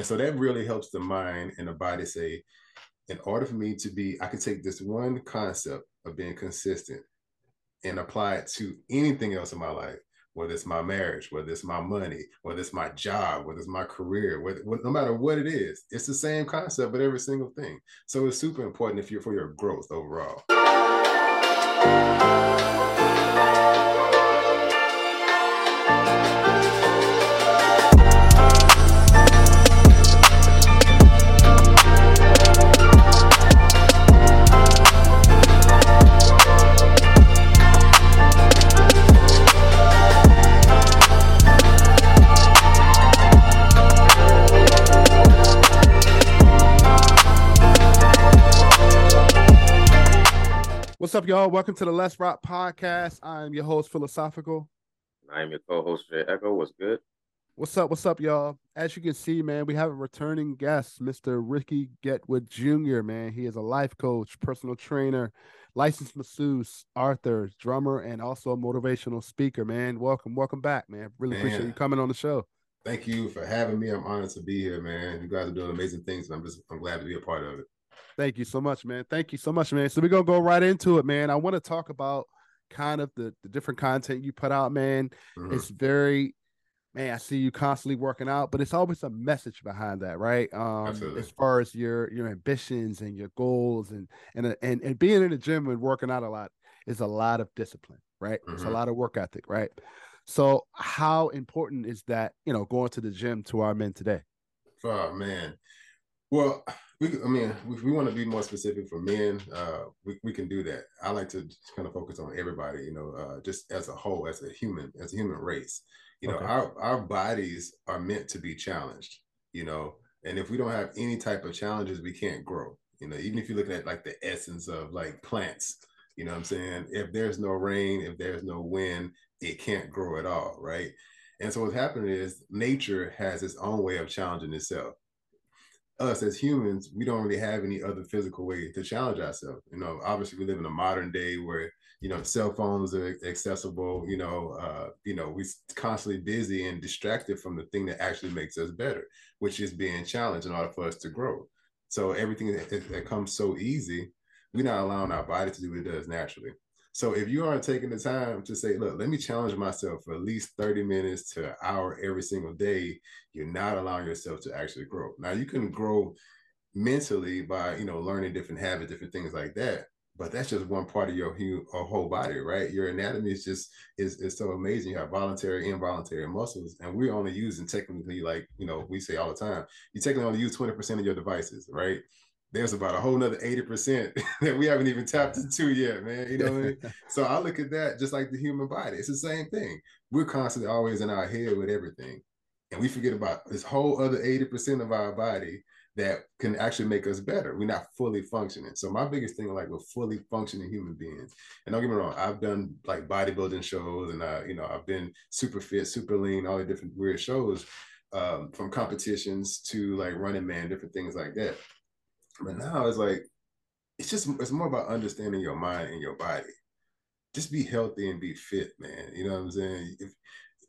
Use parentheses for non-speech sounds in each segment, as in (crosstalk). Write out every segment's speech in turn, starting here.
And so that really helps the mind and the body say, in order for me to be, I can take this one concept of being consistent and apply it to anything else in my life, whether it's my marriage, whether it's my money, whether it's my job, whether it's my career, whether, no matter what it is, it's the same concept, but every single thing. So it's super important if you're for your growth overall. What's up, y'all? Welcome to the Let's Rock podcast. I'm your host, Philosophical. I'm your co-host, Jay Echo. What's good? What's up? What's up, y'all? As you can see, man, we have a returning guest, Mr. Ricky Getwood Jr., man. He is a life coach, personal trainer, licensed masseuse, author, drummer, and also a motivational speaker, man. Welcome, welcome back, man. Really man. appreciate you coming on the show. Thank you for having me. I'm honored to be here, man. You guys are doing amazing things, and I'm just I'm glad to be a part of it. Thank you so much, man. Thank you so much, man. So we're gonna go right into it, man. I want to talk about kind of the, the different content you put out, man. Mm-hmm. It's very man, I see you constantly working out, but it's always a message behind that, right? Um, Absolutely. as far as your your ambitions and your goals and and and and being in the gym and working out a lot is a lot of discipline, right? Mm-hmm. It's a lot of work ethic, right? So how important is that, you know, going to the gym to our men today? Oh man. Well, we, I mean, if we want to be more specific for men, uh, we, we can do that. I like to kind of focus on everybody, you know, uh, just as a whole, as a human, as a human race. You know, okay. our our bodies are meant to be challenged. You know, and if we don't have any type of challenges, we can't grow. You know, even if you're looking at like the essence of like plants, you know what I'm saying? If there's no rain, if there's no wind, it can't grow at all, right? And so what's happening is nature has its own way of challenging itself us as humans, we don't really have any other physical way to challenge ourselves. You know, obviously we live in a modern day where you know cell phones are accessible. You know, uh, you know we're constantly busy and distracted from the thing that actually makes us better, which is being challenged in order for us to grow. So everything that, that comes so easy, we're not allowing our body to do what it does naturally. So if you aren't taking the time to say, look, let me challenge myself for at least 30 minutes to an hour every single day, you're not allowing yourself to actually grow. Now you can grow mentally by, you know, learning different habits, different things like that. But that's just one part of your whole body, right? Your anatomy is just is, is so amazing. You have voluntary, involuntary muscles, and we're only using technically, like you know, we say all the time, you technically only use 20% of your devices, right? There's about a whole nother 80% (laughs) that we haven't even tapped into yet, man. You know what I mean? (laughs) So I look at that just like the human body. It's the same thing. We're constantly always in our head with everything. And we forget about this whole other 80% of our body that can actually make us better. We're not fully functioning. So my biggest thing, like we're fully functioning human beings. And don't get me wrong, I've done like bodybuilding shows and I, you know, I've been super fit, super lean, all the different weird shows um, from competitions to like running man, different things like that. But now it's like it's just it's more about understanding your mind and your body. Just be healthy and be fit, man. You know what I'm saying? If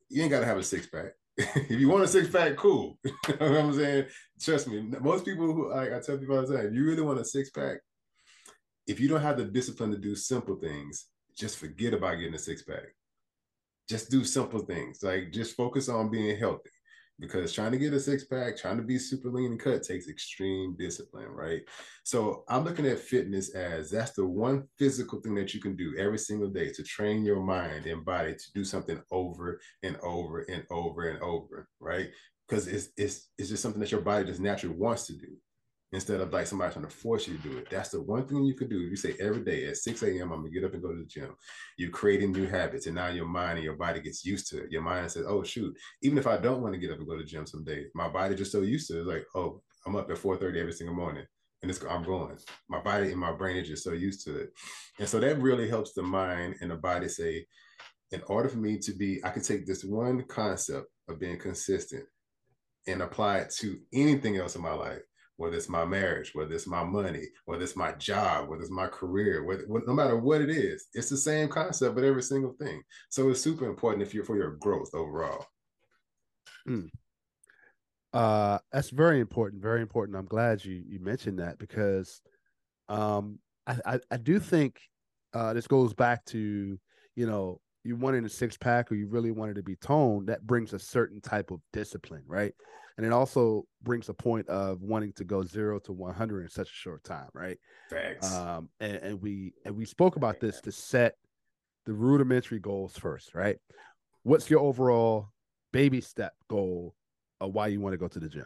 you ain't gotta have a six pack. (laughs) if you want a six pack, cool. (laughs) you know what I'm saying? Trust me. Most people who like I tell people all the time, if you really want a six pack, if you don't have the discipline to do simple things, just forget about getting a six pack. Just do simple things. Like just focus on being healthy because trying to get a six pack, trying to be super lean and cut takes extreme discipline, right? So I'm looking at fitness as that's the one physical thing that you can do every single day to train your mind and body to do something over and over and over and over, right? Because it's it's it's just something that your body just naturally wants to do instead of like somebody trying to force you to do it. That's the one thing you could do. You say every day at 6 a.m., I'm gonna get up and go to the gym. You're creating new habits, and now your mind and your body gets used to it. Your mind says, Oh shoot, even if I don't want to get up and go to the gym someday, my body just so used to it. It's like, oh, I'm up at 4:30 every single morning. And it's, I'm going. My body and my brain is just so used to it. And so that really helps the mind and the body say, in order for me to be, I can take this one concept of being consistent and apply it to anything else in my life whether it's my marriage, whether it's my money, whether it's my job, whether it's my career, whether, no matter what it is, it's the same concept, but every single thing. So it's super important if you're for your growth overall. Mm. Uh, that's very important. Very important. I'm glad you you mentioned that because, um, I I, I do think, uh, this goes back to you know you wanted a six pack or you really wanted to be toned. That brings a certain type of discipline, right? And it also brings a point of wanting to go zero to 100 in such a short time, right? Thanks. Um, and, and we and we spoke about this to set the rudimentary goals first, right? What's your overall baby step goal of why you want to go to the gym,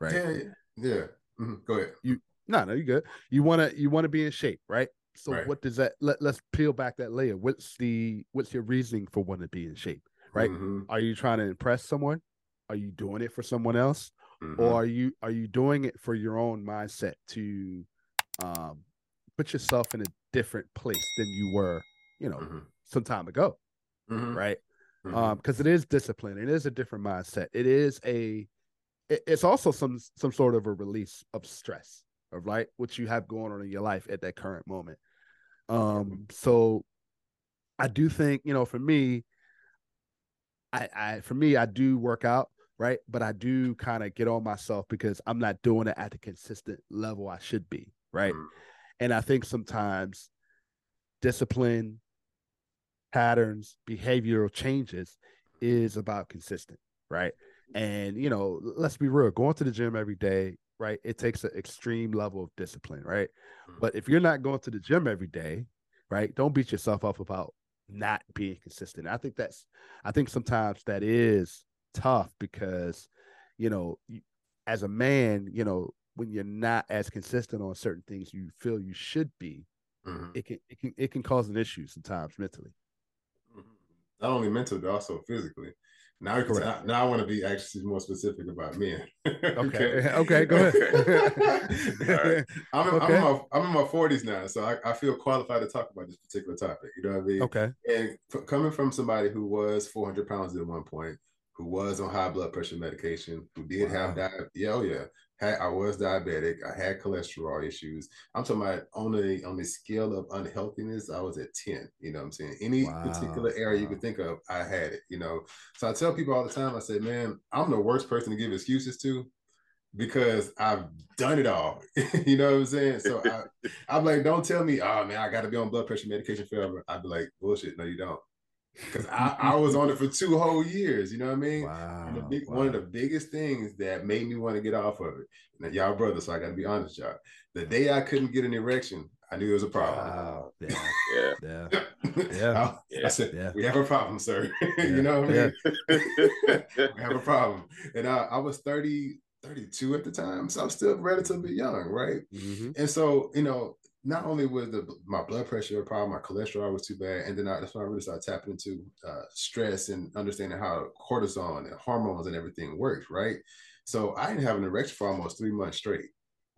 right? Yeah, yeah. Mm-hmm. Go ahead. You no, no, you good. You want to you want to be in shape, right? So Right. what does that? Let Let's peel back that layer. What's the what's your reasoning for wanting to be in shape, right? Mhm, Are you trying to impress someone? Are you doing it for someone else, mhm. or are you are you doing it for your own mindset to um, put yourself in a different place than you were, you know, Mhm, some time ago, mhm, right? mhm. um because it is discipline. It is a different mindset. It is a it- it's also some some sort of a release of stress of right? What you have going on in your life at that current moment. Um so i do think you know for me i i for me i do work out right? But i do kind of get on myself because i'm not doing it at the consistent level i should be right? Mhm. and i think sometimes discipline patterns behavioral changes is about consistent right? And you know let's be real going to the gym every day right it takes an extreme level of discipline right? Mhm. but if you're not going to the gym every day right don't beat yourself up about not being consistent. I think that's i think sometimes that is tough because you know as a man you know when you're not as consistent on certain things you feel you should be Mhm. it can it can it can cause an issue sometimes mentally Mhm. Not only mental, but also physically. Now, we now I want to be actually more specific about men. (laughs) Okay. Okay, go ahead. (laughs) Alright. I'm, in, I'm, in my, I'm in my 40s now, so I, I feel qualified to talk about this particular topic. You know what I mean? okay. And f- coming from somebody who was 400 pounds at one point, who was on high blood pressure medication, who did have Wow. diabetes, yeah, oh yeah, had, I was diabetic, I had cholesterol issues. I'm talking about on the on the scale of unhealthiness, I was at 10. You know what I'm saying? Any Wow, particular area you could think of, I had it. You know, so I tell people all the time, I say, man, I'm the worst person to give excuses to because I've done it all. (laughs) you know what I'm saying? So I, (laughs) I'm like, don't tell me, oh man, I got to be on blood pressure medication forever. I'd be like, bullshit. No, you don't. Because I, I was on it for two whole years. You know what I mean? wow. And the big, one of the biggest things that made me want to get off of it. Now, y'all brothers, so I got to be honest, y'all. The day I couldn't get an erection, I knew it was a problem. Wow. (laughs) Yeah. Yeah. Yeah. (laughs) Yeah. I, I said, Yeah. we have a problem, sir. (laughs) Yeah. you know what I mean? Yeah. we have a problem. And I, I was 30, 32 at the time, so I'm still relatively young, right? hmm And so, you know, not only was the my blood pressure a problem, my cholesterol was too bad, and then I, that's when I really started tapping into uh, stress and understanding how cortisol and hormones and everything works, right? So I didn't have an erection for almost three months straight,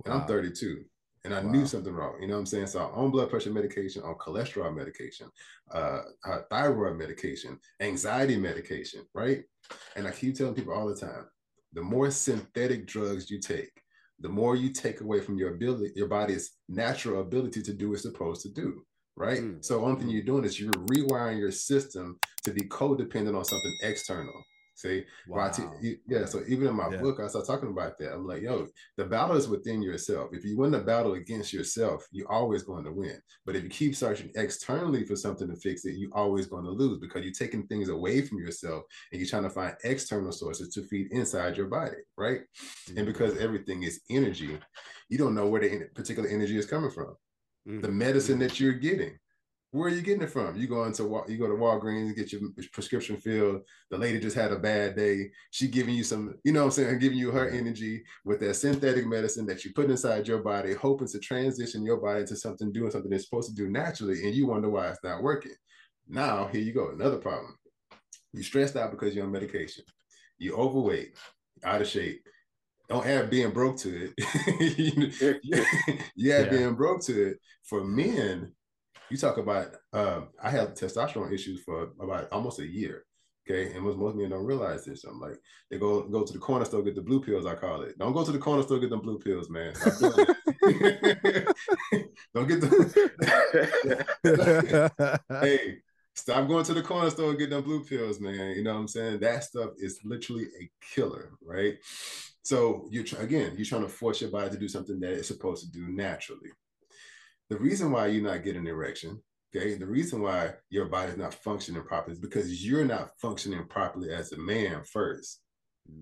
and I'm 32, and I Wow. knew something wrong. You know what I'm saying? So on blood pressure medication, on cholesterol medication, uh, uh, thyroid medication, anxiety medication, right? And I keep telling people all the time, the more synthetic drugs you take, the more you take away from your ability, your body's natural ability to do what it's supposed to do. Right. Mm. So one thing you're doing is you're rewiring your system to be codependent on something external. See, I te- yeah. So even in my Yeah. book, I start talking about that. I'm like, yo, the battle is within yourself. If you win the battle against yourself, you're always going to win. But if you keep searching externally for something to fix it, you're always going to lose because you're taking things away from yourself and you're trying to find external sources to feed inside your body, right? And because everything is energy, you don't know where the particular energy is coming from. Mhm. The medicine that you're getting, where are you getting it from? You go into you go to Walgreens, and get your prescription filled. The lady just had a bad day. She giving you some, you know what I'm saying, giving you her energy with that synthetic medicine that you put inside your body, hoping to transition your body into something doing something it's supposed to do naturally, and you wonder why it's not working. Now, here you go, another problem. You stressed out because you're on medication. You overweight, out of shape. Don't add being broke to it. (laughs) you, (laughs) you add Yeah. being broke to it. For men, you talk about um, I had testosterone issues for about almost a year. Okay. And most, most men don't realize this. I'm like, they go go to the corner store, get the blue pills, I call it. Don't go to the corner store, get them blue pills, man. (laughs) Don't get the (laughs) hey, stop going to the corner store and get them blue pills, man. You know what I'm saying? That stuff is literally a killer, right? So you're again, you're trying to force your body to do something that it's supposed to do naturally. The reason why you're not getting an erection, okay, the reason why your body's not functioning properly is because you're not functioning properly as a man first.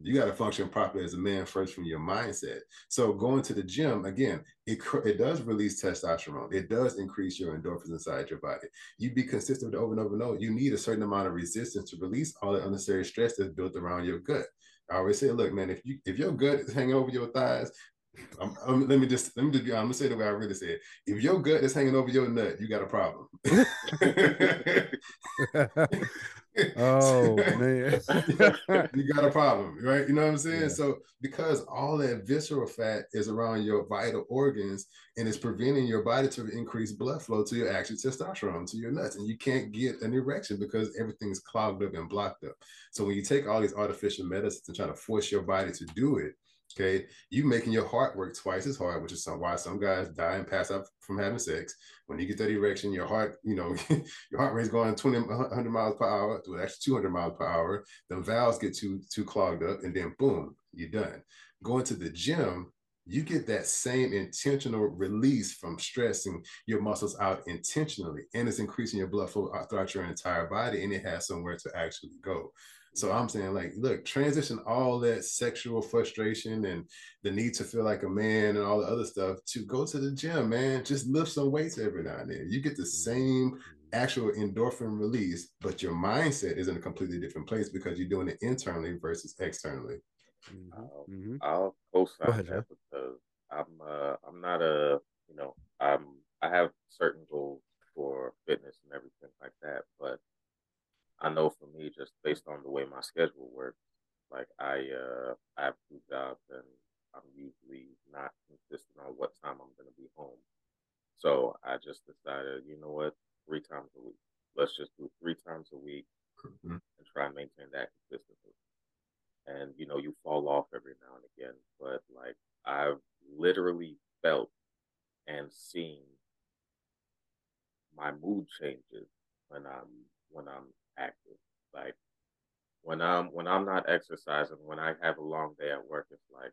You got to function properly as a man first from your mindset. So going to the gym again, it it does release testosterone. It does increase your endorphins inside your body. You be consistent with over and over and over. You need a certain amount of resistance to release all the unnecessary stress that's built around your gut. I always say, look, man, if you if your gut is hanging over your thighs, I'm, I'm, let me just let me just be I'm gonna say the way I really said. If your gut is hanging over your nut, you got a problem. (laughs) (laughs) oh man, you got a problem, right? You know what I'm saying? Yeah. So because all that visceral fat is around your vital organs and it's preventing your body to increase blood flow to your actual testosterone to your nuts, and you can't get an erection because everything's clogged up and blocked up. So when you take all these artificial medicines and try to force your body to do it, Okay, you making your heart work twice as hard, which is some, why some guys die and pass out from having sex. When you get that erection, your heart, you know, (laughs) your heart rate's going 20, 100 miles per hour, to actually 200 miles per hour. The valves get too too clogged up, and then boom, you're done. Going to the gym, you get that same intentional release from stressing your muscles out intentionally, and it's increasing your blood flow throughout your entire body, and it has somewhere to actually go. So I'm saying, like, look, transition all that sexual frustration and the need to feel like a man and all the other stuff to go to the gym, man. Just lift some weights every now and then. You get the same actual endorphin release, but your mindset is in a completely different place because you're doing it internally versus externally. Mm-hmm. mm-hmm. I'll co-sign that because I'm uh, I'm not a you know I'm I have certain goals for fitness and everything like that, but I know for me, just based on the way my schedule works, like I uh I have two jobs and I'm usually not consistent on what time I'm gonna be home. So I just decided, you know what, three times a week. Let's just do three times a week mm-hmm. and try and maintain that consistently. And you know, you fall off every now and again, but like I've literally felt and seen my mood changes when I'm when I'm active. Like when I'm when I'm not exercising, when I have a long day at work, it's like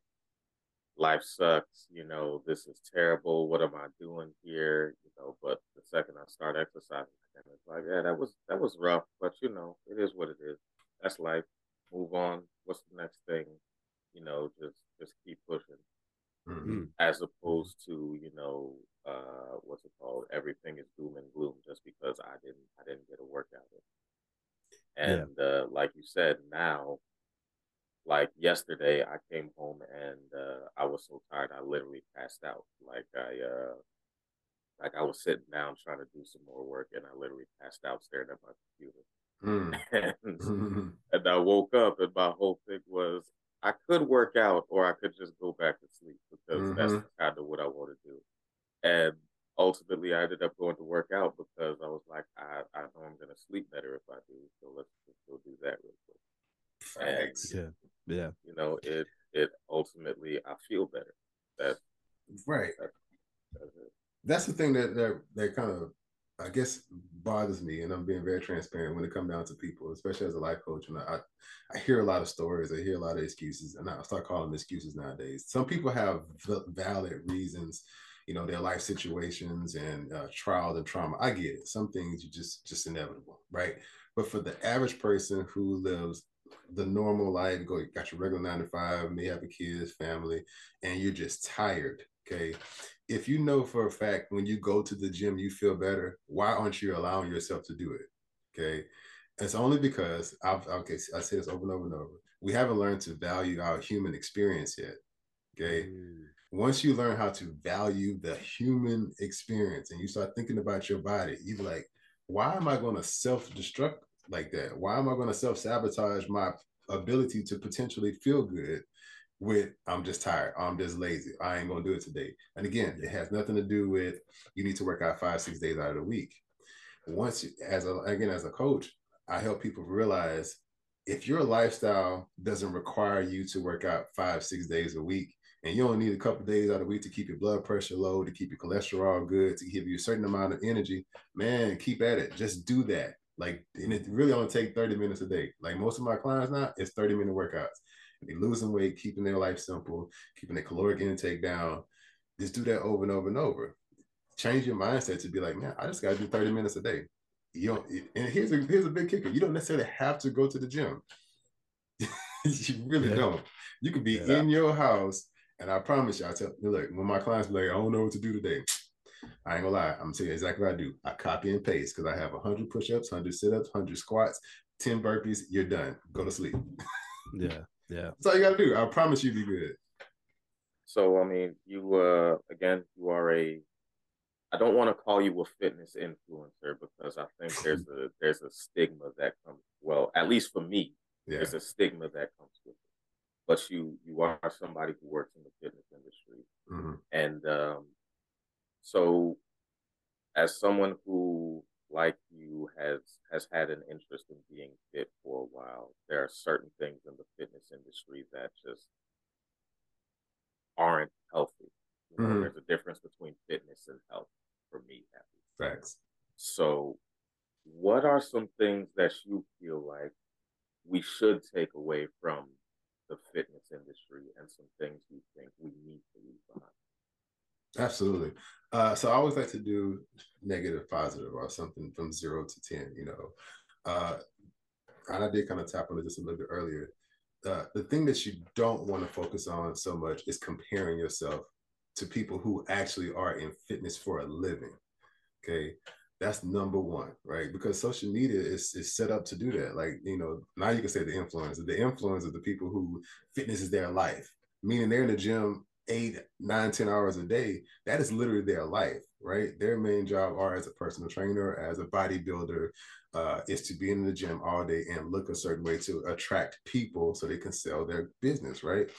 life sucks, you know, this is terrible. What am I doing here? You know, but the second I start exercising it's like, yeah, that was that was rough, but you know, it is what it is. That's life. Move on. What's the next thing? You know, just just keep pushing. Mm-hmm. As opposed to, you know, uh, what's it called? Everything is doom and gloom just because I didn't I didn't get a workout in. And yeah. uh, like you said, now, like yesterday, I came home and uh, I was so tired, I literally passed out. Like I, uh, like I was sitting down trying to do some more work, and I literally passed out staring at my computer. Mm. and, (laughs) (laughs) and I woke up, and my whole thing was I could work out, or I could just go back to sleep because mm-hmm. that's kind of what I want to do. And ultimately I ended up going to work out because I was like, I, I know I'm gonna sleep better if I do, so let's just go do that real quick. Thanks. yeah, yeah. You know, it it ultimately I feel better. That right. That, that's, that's the thing that that that kind of I guess bothers me, and I'm being very transparent when it comes down to people, especially as a life coach. And I, I hear a lot of stories, I hear a lot of excuses, and I start calling them excuses nowadays. Some people have valid reasons you know their life situations and uh, trials and trauma i get it some things you just just inevitable right but for the average person who lives the normal life go got your regular nine to five may have a kids family and you're just tired okay if you know for a fact when you go to the gym you feel better why aren't you allowing yourself to do it okay it's only because I've okay I say this over and over and over. We haven't learned to value our human experience yet. Okay. Mm once you learn how to value the human experience and you start thinking about your body, you're like, why am I going to self destruct like that? Why am I going to self sabotage my ability to potentially feel good with I'm just tired, I'm just lazy, I ain't to do it today? And again, it has nothing to do with you need to work out five, six days out of the week. Once, you, as a, again, as a coach, I help people realize if your lifestyle doesn't require you to work out five, six days a week, and you only need a couple days out of the week to keep your blood pressure low, to keep your cholesterol good, to give you a certain amount of energy, man, keep at it. Just do that. Like, and it really only take 30 minutes a day. Like most of my clients now, it's 30 minute workouts. They losing weight, keeping their life simple, keeping their caloric intake down. Just do that over and over and over. Change your mindset to be like, man, I just got to do 30 minutes a day. You don't, and here's a here's a big kicker. You don't necessarily have to go to the gym. (laughs) you really yeah. don't. You could be yeah. in your house, and I promise you, I tell you, look, when my clients be like, I don't know what to do today. I ain't gonna lie, I'm gonna tell you exactly what I do. I copy and paste because I have 100 push-ups, 100 sit-ups, 100 squats, 10 burpees. You're done. Go to sleep. yeah, yeah. That's all you gotta do. I promise you, be good. So I mean, you uh again, you are a I don't want to call you a fitness influencer because I think there's (laughs) a there's a stigma that comes well, at least for me, yeah. there's a stigma that comes with it. But you you are somebody who works in the fitness industry, mm-hmm. and um, so as someone who like you has has had an interest in being fit for a while, there are certain things in the fitness industry that just aren't healthy. You know, mm-hmm. There's a difference between fitness and health for me. Facts. So, what are some things that you feel like we should take away from the fitness industry and some things you think we need to leave behind? Absolutely. Uh, so I always like to do negative, positive, or something from zero to ten. You know, uh, and I did kind of tap on just a little bit earlier. Uh, the thing that you don't want to focus on so much is comparing yourself to people who actually are in fitness for a living. Okay. That's number one, right? Because social media is, is set up to do that. Like, you know, now you can say the influencers. The influencers are the people who fitness is their life, meaning they're in the gym eight, nine, ten hours a day. That is literally their life, right? Their main job are as a personal trainer, as a bodybuilder, uh, is to be in the gym all day and look a certain way to attract people so they can sell their business, right?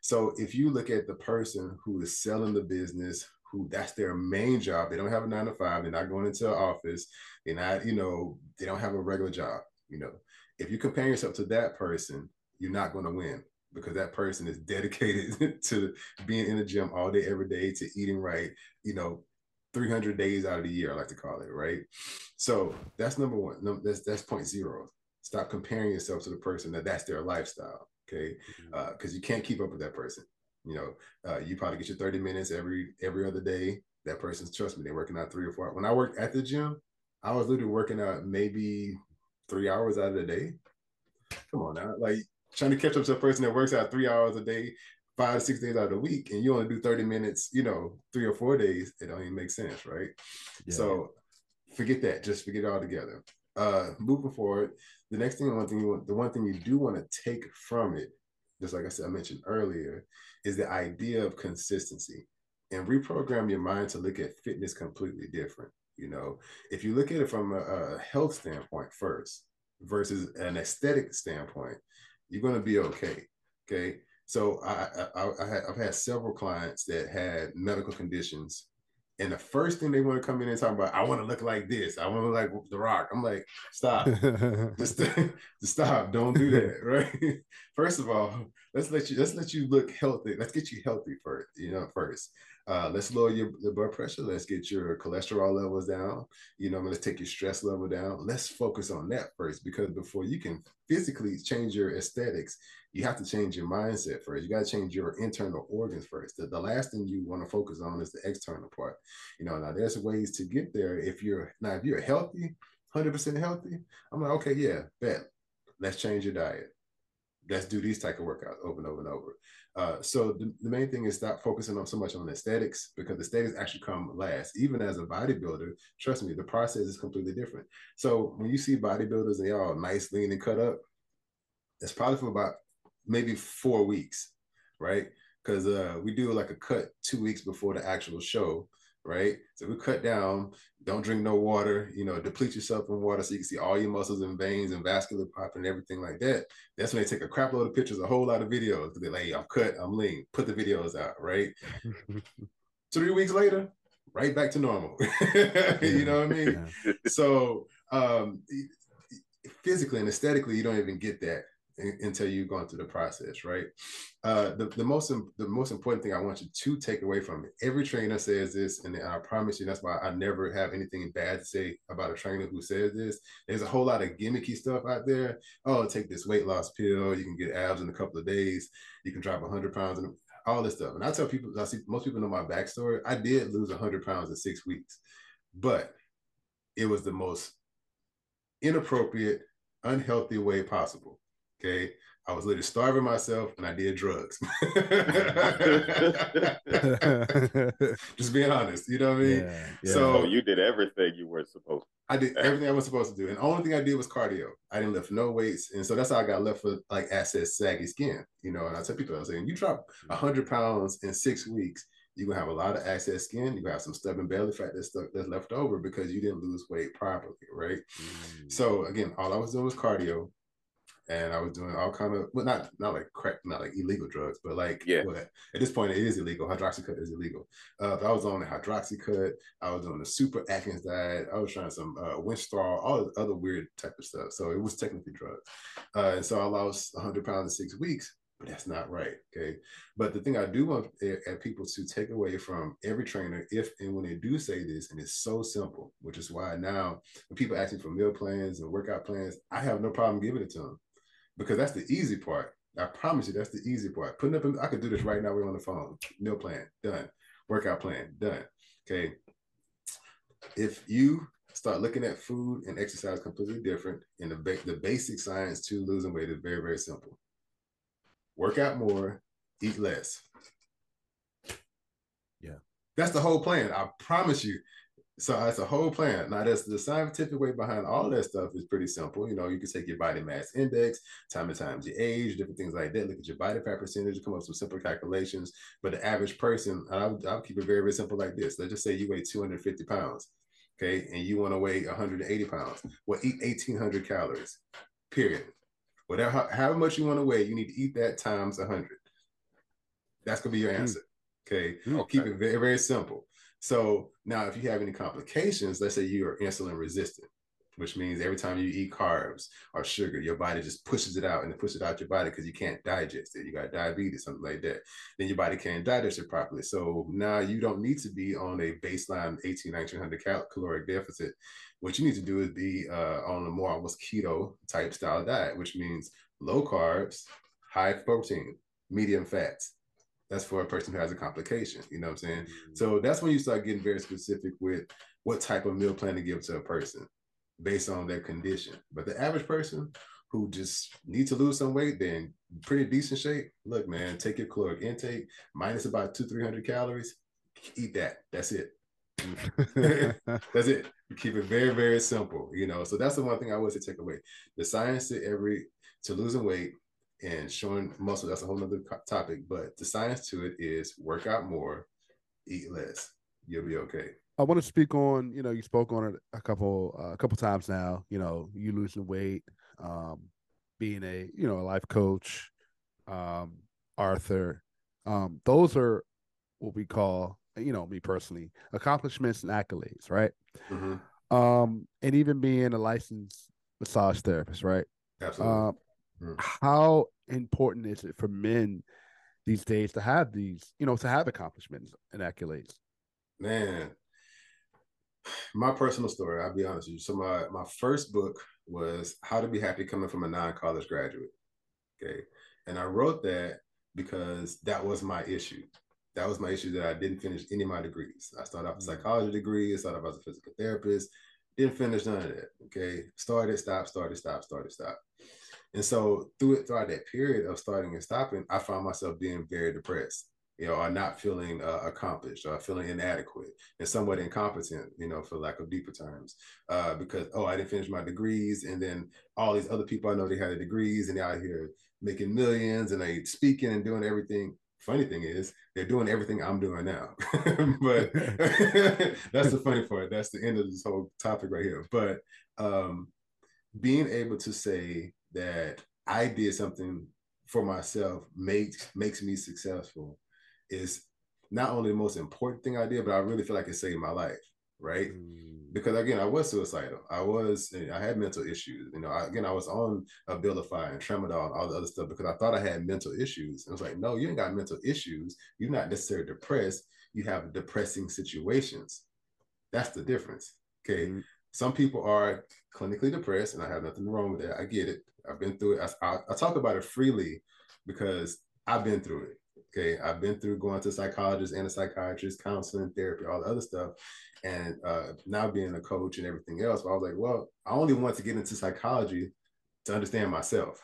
So if you look at the person who is selling the business, who that's their main job, they don't have a nine to five, they're not going into an office, they're not, you know, they don't have a regular job. You know, if you compare yourself to that person, you're not going to win because that person is dedicated (laughs) to being in the gym all day, every day, to eating right, you know, 300 days out of the year, I like to call it, right? So that's number one. That's that's point zero. Stop comparing yourself to the person that that's their lifestyle okay because mm-hmm. uh, you can't keep up with that person you know uh, you probably get your 30 minutes every every other day that person's trust me they're working out three or four when i worked at the gym i was literally working out maybe three hours out of the day come on now like trying to catch up to a person that works out three hours a day five to six days out of the week and you only do 30 minutes you know three or four days it don't even make sense right yeah. so forget that just forget it all together uh moving forward the next thing, the one thing you want, the one thing you do want to take from it, just like I said, I mentioned earlier, is the idea of consistency and reprogram your mind to look at fitness completely different. You know, if you look at it from a, a health standpoint first versus an aesthetic standpoint, you're going to be okay. Okay. So I, I, I have had several clients that had medical conditions and the first thing they want to come in and talk about, I want to look like this. I want to look like The Rock. I'm like, stop, (laughs) just, just stop. Don't do that, (laughs) right? First of all, let's let you let's let you look healthy. Let's get you healthy first. You know, first. Uh, let's lower your, your blood pressure. Let's get your cholesterol levels down. You know, let's take your stress level down. Let's focus on that first because before you can physically change your aesthetics, you have to change your mindset first. You got to change your internal organs first. The, the last thing you want to focus on is the external part. You know, now there's ways to get there. If you're now, if you're healthy, 100% healthy, I'm like, okay, yeah, bet. Let's change your diet. Let's do these type of workouts over and over and over. Uh, so the, the, main thing is stop focusing on so much on aesthetics because the aesthetics actually come last. Even as a bodybuilder, trust me, the process is completely different. So when you see bodybuilders and they all nice, lean, and cut up, it's probably for about maybe four weeks, right? Because uh, we do like a cut two weeks before the actual show, right? So we cut down, don't drink no water, you know, deplete yourself in water so you can see all your muscles and veins and vascular popping and everything like that. That's when they take a crap load of pictures, a whole lot of videos. They're like, hey, I'm cut, I'm lean, put the videos out, right? (laughs) Three weeks later, right back to normal. (laughs) you know what I mean? Yeah. So um, physically and aesthetically, you don't even get that until you're going through the process, right? Uh, the, the most the most important thing I want you to take away from it. Every trainer says this, and I promise you that's why I never have anything bad to say about a trainer who says this. There's a whole lot of gimmicky stuff out there. Oh, take this weight loss pill. You can get abs in a couple of days. You can drop 100 pounds and all this stuff. And I tell people, I see most people know my backstory. I did lose 100 pounds in six weeks, but it was the most inappropriate, unhealthy way possible. Okay. I was literally starving myself and I did drugs. (laughs) Just being honest, you know what I mean? Yeah, yeah. So oh, you did everything you were supposed to. I did (laughs) everything I was supposed to do. And the only thing I did was cardio. I didn't lift no weights. And so that's how I got left with like excess saggy skin. You know, and I tell people I was saying, you drop hundred pounds in six weeks, you're gonna have a lot of excess skin, you're gonna have some stubborn belly fat that's stuck that's left over because you didn't lose weight properly, right? Mm. So again, all I was doing was cardio and I was doing all kind of well, not not like crack, not like illegal drugs, but like yeah. Well, at this point, it is illegal. Hydroxycut is illegal. Uh, I was on the hydroxycut. I was on the super Atkins diet. I was trying some uh, Winstrol, all the other weird type of stuff. So it was technically drugs. Uh, and so I lost 100 pounds in six weeks. But that's not right. Okay. But the thing I do want at people to take away from every trainer, if and when they do say this, and it's so simple, which is why now when people ask me for meal plans and workout plans, I have no problem giving it to them because that's the easy part. I promise you, that's the easy part. Putting up, I could do this right now. We're on the phone. Meal plan done. Workout plan done. Okay. If you start looking at food and exercise completely different, and the ba- the basic science to losing weight is very very simple. Work out more, eat less. Yeah, that's the whole plan. I promise you. So it's a whole plan. Now, that's the scientific way behind all that stuff is pretty simple. You know, you can take your body mass index, time and times your age, different things like that. Look at your body fat percentage, come up with some simple calculations. But the average person, I would, I'll keep it very, very simple like this. Let's just say you weigh 250 pounds, okay, and you want to weigh 180 pounds. Well, eat 1,800 calories, period. Whatever, however much you want to weigh, you need to eat that times 100. That's going to be your hmm. answer. Okay. okay. Keep it very, very simple. So now, if you have any complications, let's say you are insulin resistant, which means every time you eat carbs or sugar, your body just pushes it out and it pushes it out your body because you can't digest it. You got diabetes, something like that. Then your body can't digest it properly. So now you don't need to be on a baseline 18, 1900 cal- caloric deficit. What you need to do is be uh, on a more almost keto type style diet, which means low carbs, high protein, medium fats that's for a person who has a complication. You know what I'm saying? Mm-hmm. So that's when you start getting very specific with what type of meal plan to give to a person based on their condition. But the average person who just needs to lose some weight, then pretty decent shape. Look, man, take your caloric intake minus about two, three hundred calories. Eat that. That's it. (laughs) that's it. Keep it very, very simple. You know, so that's the one thing I would say take away. The science to every to losing weight and showing muscle that's a whole nother topic but the science to it is work out more eat less you'll be okay i want to speak on you know you spoke on it a couple uh, a couple times now you know you losing weight um being a you know a life coach um arthur um those are what we call you know me personally accomplishments and accolades right mm-hmm. um and even being a licensed massage therapist right absolutely um, Mm. How important is it for men these days to have these, you know, to have accomplishments and accolades? Man, my personal story, I'll be honest with you. So my my first book was How to Be Happy Coming from a Non-College Graduate. Okay. And I wrote that because that was my issue. That was my issue that I didn't finish any of my degrees. I started off a mm. psychology degree, I started off as a physical therapist, didn't finish none of that. Okay. Started, stopped, started, stopped, started, stopped. And so through it throughout that period of starting and stopping, I found myself being very depressed, you know, or not feeling uh, accomplished or feeling inadequate and somewhat incompetent, you know, for lack of deeper terms, uh, because, oh, I didn't finish my degrees. And then all these other people I know they had degrees and they're out here making millions and they speaking and doing everything. Funny thing is, they're doing everything I'm doing now. (laughs) but (laughs) that's the funny part. That's the end of this whole topic right here. But um, being able to say, that I did something for myself makes makes me successful is not only the most important thing I did, but I really feel like it saved my life. Right. Mm. because again, I was suicidal. I was, I had mental issues. You know, I, again, I was on Abilify and Tramadol and all the other stuff because I thought I had mental issues. And I was like, no, you ain't got mental issues. You're not necessarily depressed. You have depressing situations. That's the difference. Okay. Mm-hmm. Some people are clinically depressed, and I have nothing wrong with that. I get it. I've been through it. I, I, talk about it freely because I've been through it. Okay, I've been through going to psychologists and a psychiatrist, counseling, therapy, all the other stuff, and uh, now being a coach and everything else. But I was like, well, I only want to get into psychology to understand myself.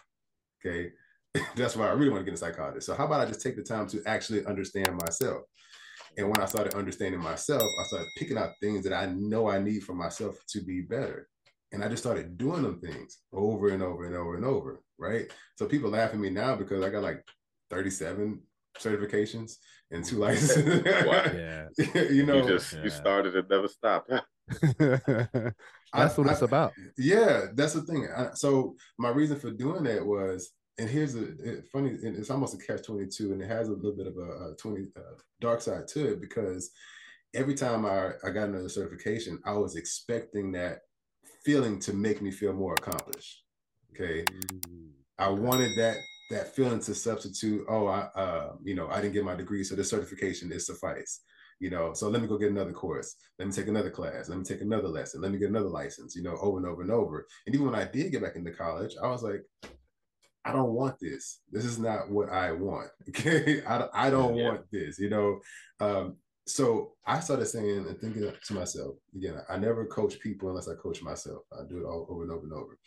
Okay, (laughs) that's why I really want to get a psychologist. So how about I just take the time to actually understand myself? And when I started understanding myself, I started picking out things that I know I need for myself to be better. And I just started doing them things over and over and over and over. Right. So people laugh at me now because I got like 37 certifications and two licenses. (laughs) yeah. (laughs) you know, you just yeah. you started and never stopped. (laughs) that's what I, it's about. Yeah, that's the thing. I, so my reason for doing that was, and here's a it, funny. It's almost a catch twenty two, and it has a little bit of a, a twenty uh, dark side to it because every time I I got another certification, I was expecting that feeling to make me feel more accomplished. Okay, mm-hmm. I wanted that that feeling to substitute oh i uh, you know i didn't get my degree so the certification is suffice you know? So let me go get another course. Let me take another class. Let me take another lesson. Let me get another license you know over and over and over. And even when i did get back into college i was like i don't want this. This is not what i want (laughs) okay? I, I don't yeah. want this you know? Um, so I started saying and thinking to myself again. I never coach people unless I coach myself. I do it all over and over and over.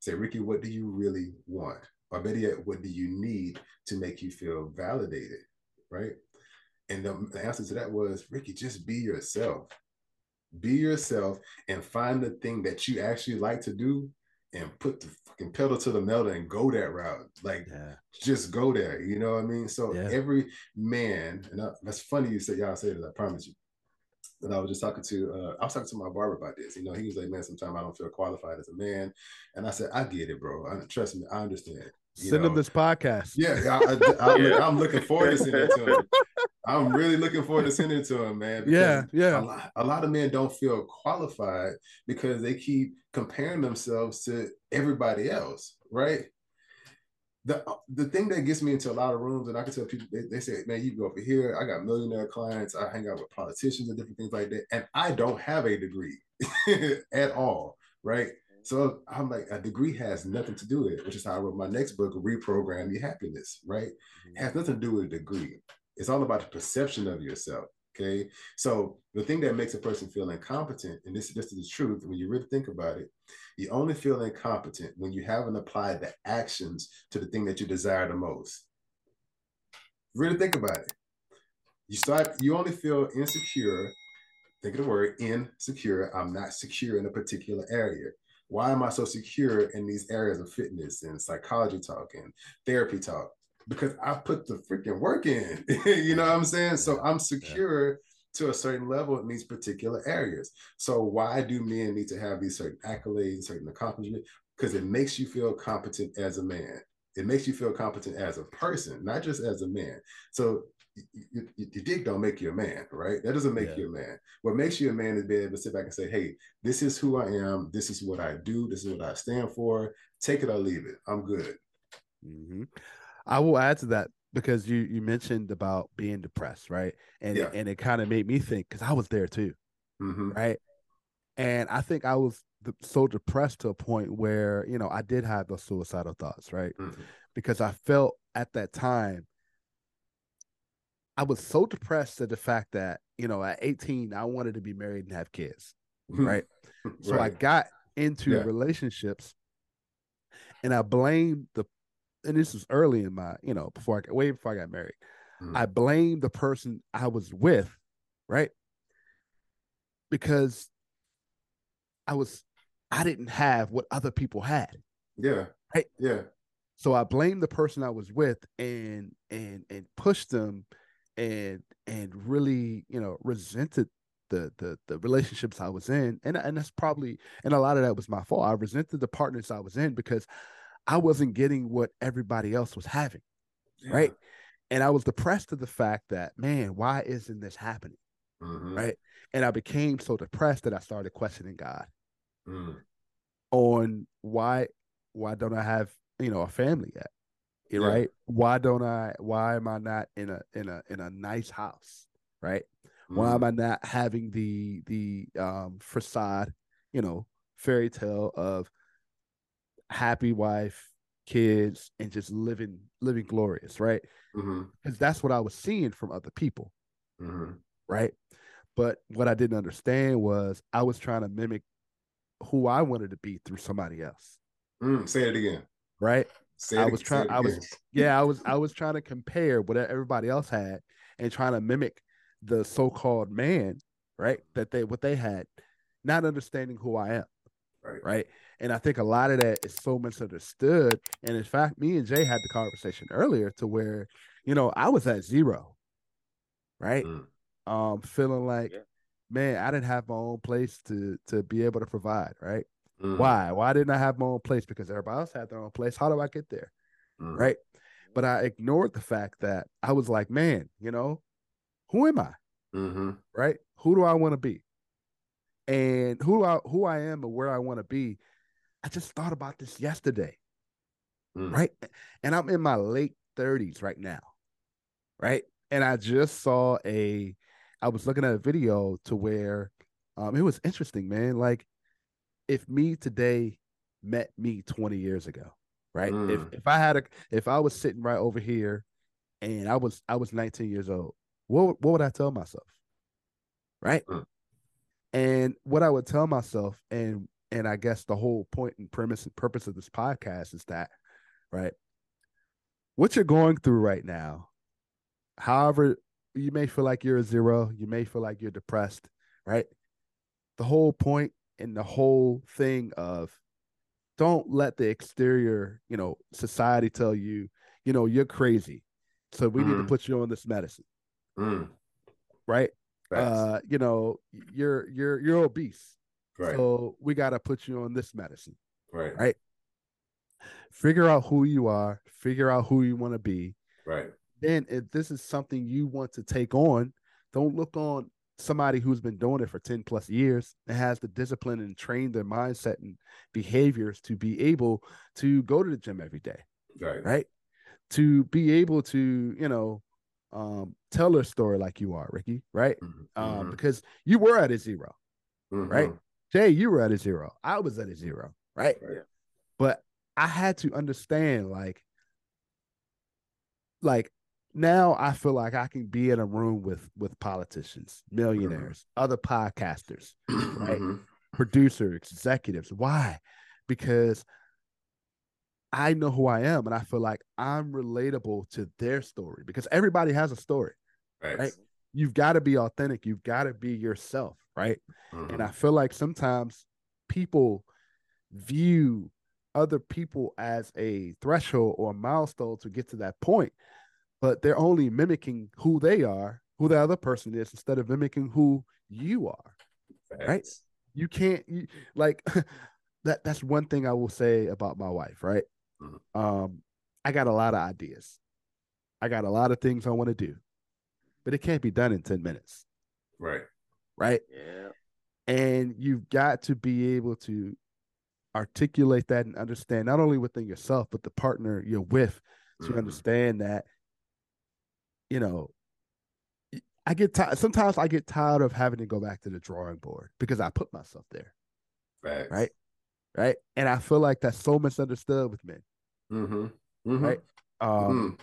Say, Ricky, what do you really want? or better yet, what do you need to make you feel validated, right? And the, the answer to that was, Ricky, just be yourself. Be yourself and find the thing that you actually like to do and put the fucking pedal to the metal and go that route. Like, yeah. just go there. You know what I mean? So yeah. every man, and I, that's funny you say y'all say that. I promise you. And I was just talking to, uh, I was talking to my barber about this. You know, he was like, "Man, sometimes I don't feel qualified as a man," and I said, "I get it, bro. I, trust me, I understand." Send know, him this podcast. Yeah, I, am (laughs) looking forward to sending it to him. I'm really looking forward to sending it to him, man. (laughs) Yeah, yeah. A lot, a lot, of men don't feel qualified because they keep comparing themselves to everybody else, right? The the thing that gets me into a lot of rooms, and I can tell people, they, they say, man, you go over here. I got millionaire clients. I hang out with politicians and different things like that, and I don't have a degree (laughs) at all, right? So I'm like, a degree has nothing to do with it, which is how I wrote my next book, Reprogram Your Happiness, right? Mm-hmm. It has nothing to do with a degree. It's all about the perception of yourself. Okay. So the thing that makes a person feel incompetent, and this, this is the truth, when you really think about it, you only feel incompetent when you haven't applied the actions to the thing that you desire the most. Really think about it. You start, you only feel insecure. Think of the word insecure. I'm not secure in a particular area why am I so secure in these areas of fitness and psychology talk and therapy talk? Because I put the freaking work in. (laughs) you know what I'm saying? So I'm secure yeah. to a certain level in these particular areas. So why do men need to have these certain accolades, certain accomplishments? Because it makes you feel competent as a man. It makes you feel competent as a person, not just as a man. So your, dick don't make you a man, right? That doesn't make yeah. you a man. What makes you a man is being able to sit back and say, "Hey, this is who I am. This is what I do. This is what I stand for. Take it or leave it. I'm good." Mm-hmm. I will add to that because you you mentioned about being depressed, right? And yeah. and it kind of made me think because I was there too, mm-hmm. right? And I think I was so depressed to a point where you know I did have those suicidal thoughts, right? Mm-hmm. Because I felt at that time I was so depressed at the fact that, you know, at 18, I wanted to be married and have kids. (laughs) Right. so right. I got into yeah. relationships and I blamed the, and this was early in my, you know, before I got, way before I got married. Mm. I blamed the person I was with. Right. Because I was, I didn't have what other people had. Yeah. Right. Yeah. So I blamed the person I was with and, and, and pushed them and and really you know resented the the the relationships I was in, and and that's probably and a lot of that was my fault. I resented the partners I was in because I wasn't getting what everybody else was having, yeah. right? And I was depressed to the fact that man, why isn't this happening? mm-hmm. right? And I became so depressed that I started questioning God mm. on why why don't I have you know a family yet? Yeah. Right? Why don't I? Why am I not in a in a in a nice house? Right? Mm. Why am mm. I not having the the um facade, you know, fairy tale of happy wife, kids, and just living living glorious, right? Because mm-hmm. that's what I was seeing from other people, mm-hmm. right? But what I didn't understand was I was trying to mimic who I wanted to be through somebody else. Mm, say it again. Right. Say I was trying. I was (laughs) yeah. I was I was trying to compare what everybody else had and trying to mimic the so-called man, right? That they what they had, not understanding who I am. Right. Right. And I think a lot of that is so misunderstood. And in fact, me and Jay had the conversation earlier to where, you know, I was at zero. Right. Mm. Um, feeling like, yeah. man, I didn't have my own place to to be able to provide, right? Mm. Why? Why didn't I have my own place? Because everybody else had their own place. How do I get there? Mm. Right. But I ignored the fact that I was like, man, you know, who am I? Mm-hmm. Right? Who do I want to be? And who I who I am and where I want to be I just thought about this yesterday. Mm. Right. And I'm in my late 30s right now. Right. And I just saw a, I was looking at a video to where um, it was interesting, man. Like if me today met me 20 years ago, right? Mm. If if I had a if I was sitting right over here and I was I was 19 years old, what what would I tell myself? Right? Mm. And what I would tell myself and and I guess the whole point and premise and purpose of this podcast is that, right? What you're going through right now, however, you may feel like you're a zero, you may feel like you're depressed, right? The whole point and the whole thing of don't let the exterior, you know, society tell you, you know, you're crazy. So we mm. need to mm-hmm. put you on this medicine. Mm. Right? Uh, you know, you're you're you're obese. Right. So we got to put you on this medicine. Right. Right. Figure out who you are, figure out who you want to be. Right. Then if this is something you want to take on, don't look on somebody who's been doing it for 10 plus years and has the discipline and train their mindset and behaviors to be able to go to the gym every day. Right. Right. To be able to, you know, um, tell their story like you are, Ricky, right? Mm-hmm. Um, mm-hmm. because you were at a 0 mm-hmm. right? Jay, you were at a zero. I was at a zero, right? right. But I had to understand, like, like now I feel like I can be in a room with with politicians, millionaires, mm-hmm. other podcasters, (clears throat) right? Mm-hmm. Producers, executives. Why? Because I know who I am and I feel like I'm relatable to their story because everybody has a story. Right. right? You've got to be authentic. You've got to be yourself right? Mm-hmm. And I feel like sometimes people view other people as a threshold or a milestone to get to that point, but they're only mimicking who they are, who the other person is, instead of mimicking who you are. Thanks. Right? You can't you, like (laughs) that. That's one thing I will say about my wife. Right? Mm-hmm. Um, I got a lot of ideas. I got a lot of things I want to do, but it can't be done in ten minutes. Right right? Yeah. And you've got to be able to articulate that and understand not only within yourself, but the partner you're with to mm-hmm. understand that, you know, I get tired. Sometimes I get tired of having to go back to the drawing board because I put myself there. Right. Right. Right. And I feel like that's so misunderstood with men. Mm-hmm. Mm-hmm. Right. Um,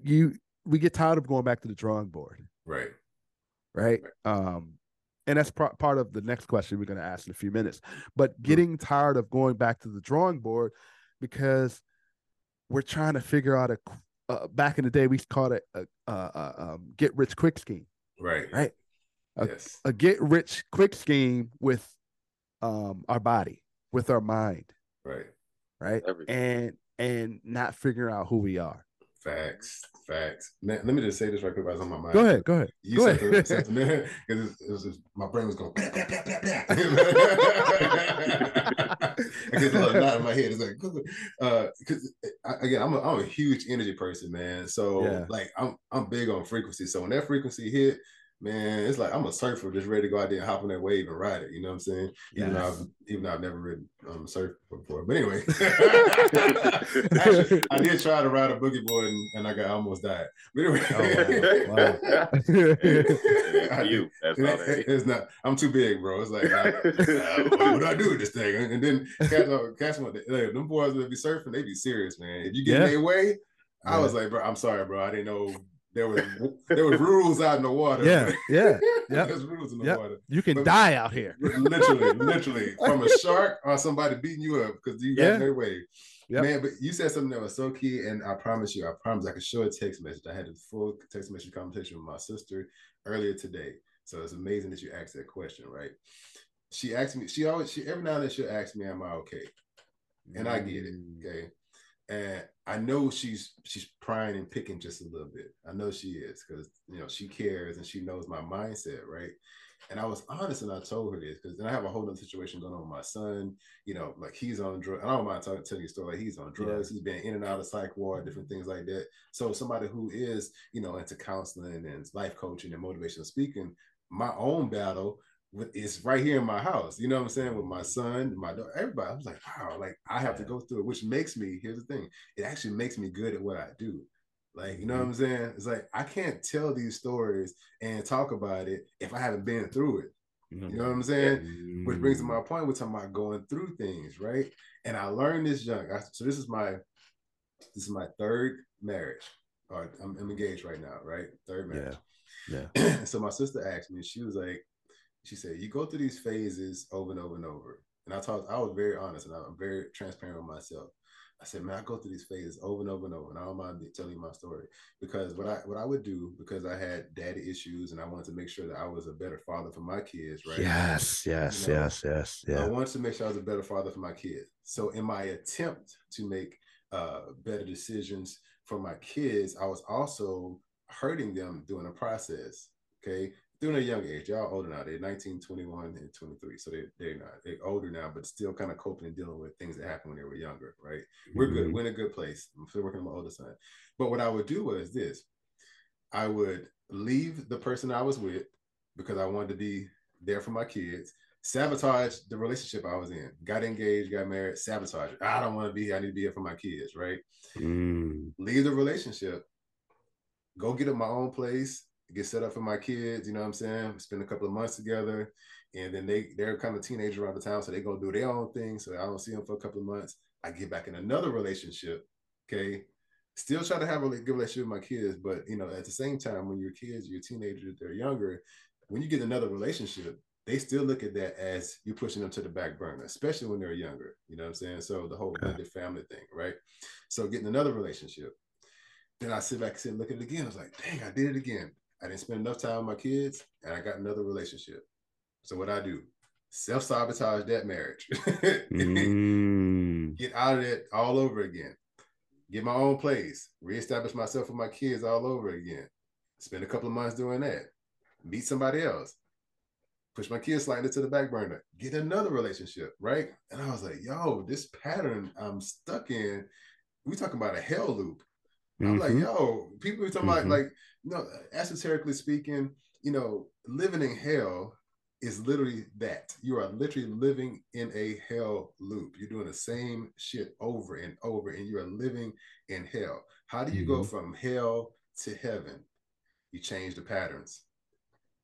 mm-hmm. You, we get tired of going back to the drawing board. Right right? Um, and that's part part of the next question we're going to ask in a few minutes. But getting tired of going back to the drawing board because we're trying to figure out a. Uh, back in the day, we called it a, a, a um, get rich quick scheme. Right. Right. A, yes. a get rich quick scheme with um, our body, with our mind. Right. Right. Everything. And and not figuring out who we are. Facts, facts. Man, let me just say this right quick. I was on my mind. Go ahead, go ahead. You go said ahead. the, said the man because it, was just, my brain was going. Blah, blah, blah, blah. (laughs) (laughs) I get a little knot in my head. It's like because uh, again, I'm a, I'm a huge energy person, man. So Yeah. like I'm I'm big on frequency. So when that frequency hit, man, it's like I'm a surfer just ready to go out there and hop on that wave and ride it. You know what I'm saying? Even though I've even though I've never ridden um surf before. But anyway. (laughs) (laughs) Actually, I did try to ride a boogie board and, and I got I almost died. But anyway. Oh, wow. (laughs) Wow. It's you. That's all It- it's not. I'm too big, bro. It's like, uh, what, what do I do with this thing? And, and then catch, catch one. Like, them boys that be surfing, they be serious, man. If you get Yeah. in their way, I Yeah. was like, bro, I'm sorry, bro. I didn't know there was there was rules out in the water. Yeah, yeah, (laughs) yep, There's rules in the yep. water. You can But- die out here. (laughs) literally, literally, from a shark or somebody beating you up because you got Yeah. in their way. Yep. Man, but you said something that was so key, and I promise you, I promise I could show a text message. I had a full text message conversation with my sister earlier today. So it's amazing that you asked that question, right? She asked me, she always, she every now and then she'll ask me, Am I okay? And I get it. Mm. Okay. And I know she's she's prying and picking just a little bit. I know she is because you know she cares and she knows my mindset, right? And I was honest and I told her this because then I have a whole other situation going on with my son. You know, like he's on drugs. I don't mind telling, telling you a story. Like he's on drugs. He's been in and out of psych ward, different things like that. So somebody who is, you know, into counseling and life coaching and motivational speaking, my own battle with is right here in my house. You know what I'm saying? With my son, my daughter, everybody. I was like, wow, like I have to go through it, which makes me. Here's the thing: it actually makes me good at what I do. Like, you know Mm-hmm. what I'm saying? It's like I can't tell these stories and talk about it if I haven't been through it. You know what I'm saying? Which brings to my point, we're talking about going through things, right? And I learned this young. I, so this is my this is my third marriage. Or I'm, I'm engaged right now, right? Third marriage. Yeah. (clears throat) so my sister asked me, she was like, she said, you go through these phases over and over and over. And I talked, I was very honest and I'm very transparent with myself. I said, man, I go through these phases over and over and over, and I don't mind telling you my story because what I what I would do because I had daddy issues and I wanted to make sure that I was a better father for my kids, right? Yes, yes, You know, yes, yes, I wanted to make sure I was a better father for my kids. So in my attempt to make uh, better decisions for my kids, I was also hurting them during the process. Okay. During a young age, y'all older now. They're 19, 21, and 23. So they, they're not, they're older now, but still kind of coping and dealing with things that happened when they were younger, right? We're good. Mhm. We're in a good place. I'm still working on my older son. But what I would do was this I would leave the person I was with because I wanted to be there for my kids, sabotage the relationship I was in, got engaged, got married, sabotage it. I don't want to be here. I need to be here for my kids, right? Mm. Leave the relationship, go get up my own place, get set up for my kids, you know what I'm saying? Spend a couple of months together. And then they, they're kind of teenagers around the town, so they go do their own thing. So I don't see them for a couple of months. I get back in another relationship, okay? Still try to have a good relationship with my kids, but you know, at the same time, when you're kids, you're teenagers, they're younger. When you get another relationship, they still look at that as you pushing them to the back burner, especially when they're younger. You know what I'm saying? So the whole Yeah. blended family thing, right? So getting another relationship. Then I sit back and sit and look at it again. I was like, dang, I did it again. I didn't spend enough time with my kids and I got another relationship. So what I do? Self-sabotage that marriage. Mm. (laughs) Get out of it all over again. Get my own place. Reestablish myself with my kids all over again. Spend a couple of months doing that. Meet somebody else. Push my kids slightly to the back burner. Get another relationship, right? And I was like, yo, this pattern I'm stuck in. We talking about a hell loop. I'm like, Mhm. yo, people are talking Mhm. about like, you know, esoterically speaking, you know, living in hell is literally that. You are literally living in a hell loop. You're doing the same shit over and over, and you are living in hell. How do you go Mhm. from hell to heaven? You change the patterns.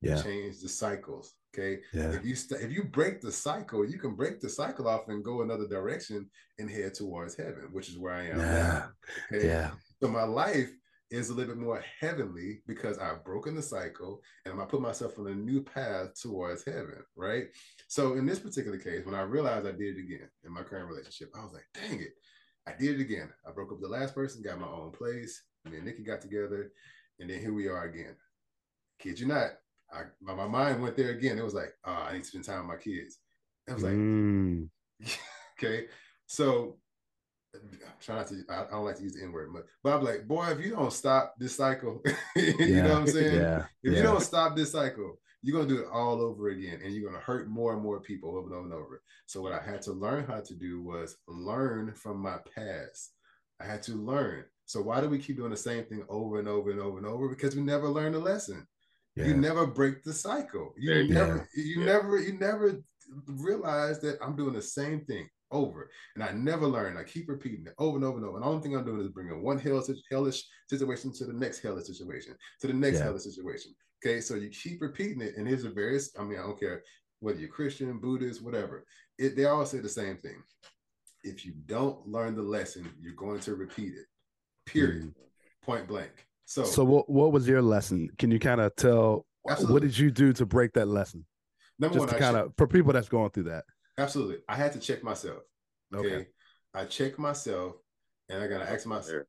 You Yeah. change the cycles. Okay. Yeah. If you st- if you break the cycle, you can break the cycle off and go another direction and head towards heaven, which is where I am. Yeah. Okay. Yeah. So my life is a little bit more heavenly because I've broken the cycle and I put myself on a new path towards heaven, right? So in this particular case, when I realized I did it again in my current relationship, I was like, dang it, I did it again. I broke up with the last person, got my own place, me and Nikki got together, and then here we are again. Kid you not, I my, my mind went there again. It was like, oh, I need to spend time with my kids. It was like, Mm. (laughs) okay. So I'm trying not to. I, I don't like to use the N word, but but I'm like, boy, if you don't stop this cycle, (laughs) you yeah. know what I'm saying? Yeah. If yeah. you don't stop this cycle, you're gonna do it all over again, and you're gonna hurt more and more people over and over and over. So what I had to learn how to do was learn from my past. I had to learn. So why do we keep doing the same thing over and over and over and over? Because we never learn the lesson. Yeah. You never break the cycle. You never, you never, you never realize that I'm doing the same thing over. And I never learn. I keep repeating it over and over and over. And the only thing I'm doing is bringing one hellish, hellish situation to the next hellish situation, to the next yeah. hellish situation. Okay, so you keep repeating it. And here's a various, I mean, I don't care whether you're Christian, Buddhist, whatever. It, they all say the same thing. If you don't learn the lesson, you're going to repeat it. Period. Mm-hmm. Point blank. So, so what, what was your lesson? Can you kind of tell absolutely. what did you do to break that lesson? Number Just one, to kind of for people that's going through that. Absolutely. I had to check myself. Okay. okay. I checked myself and I gotta ask myself.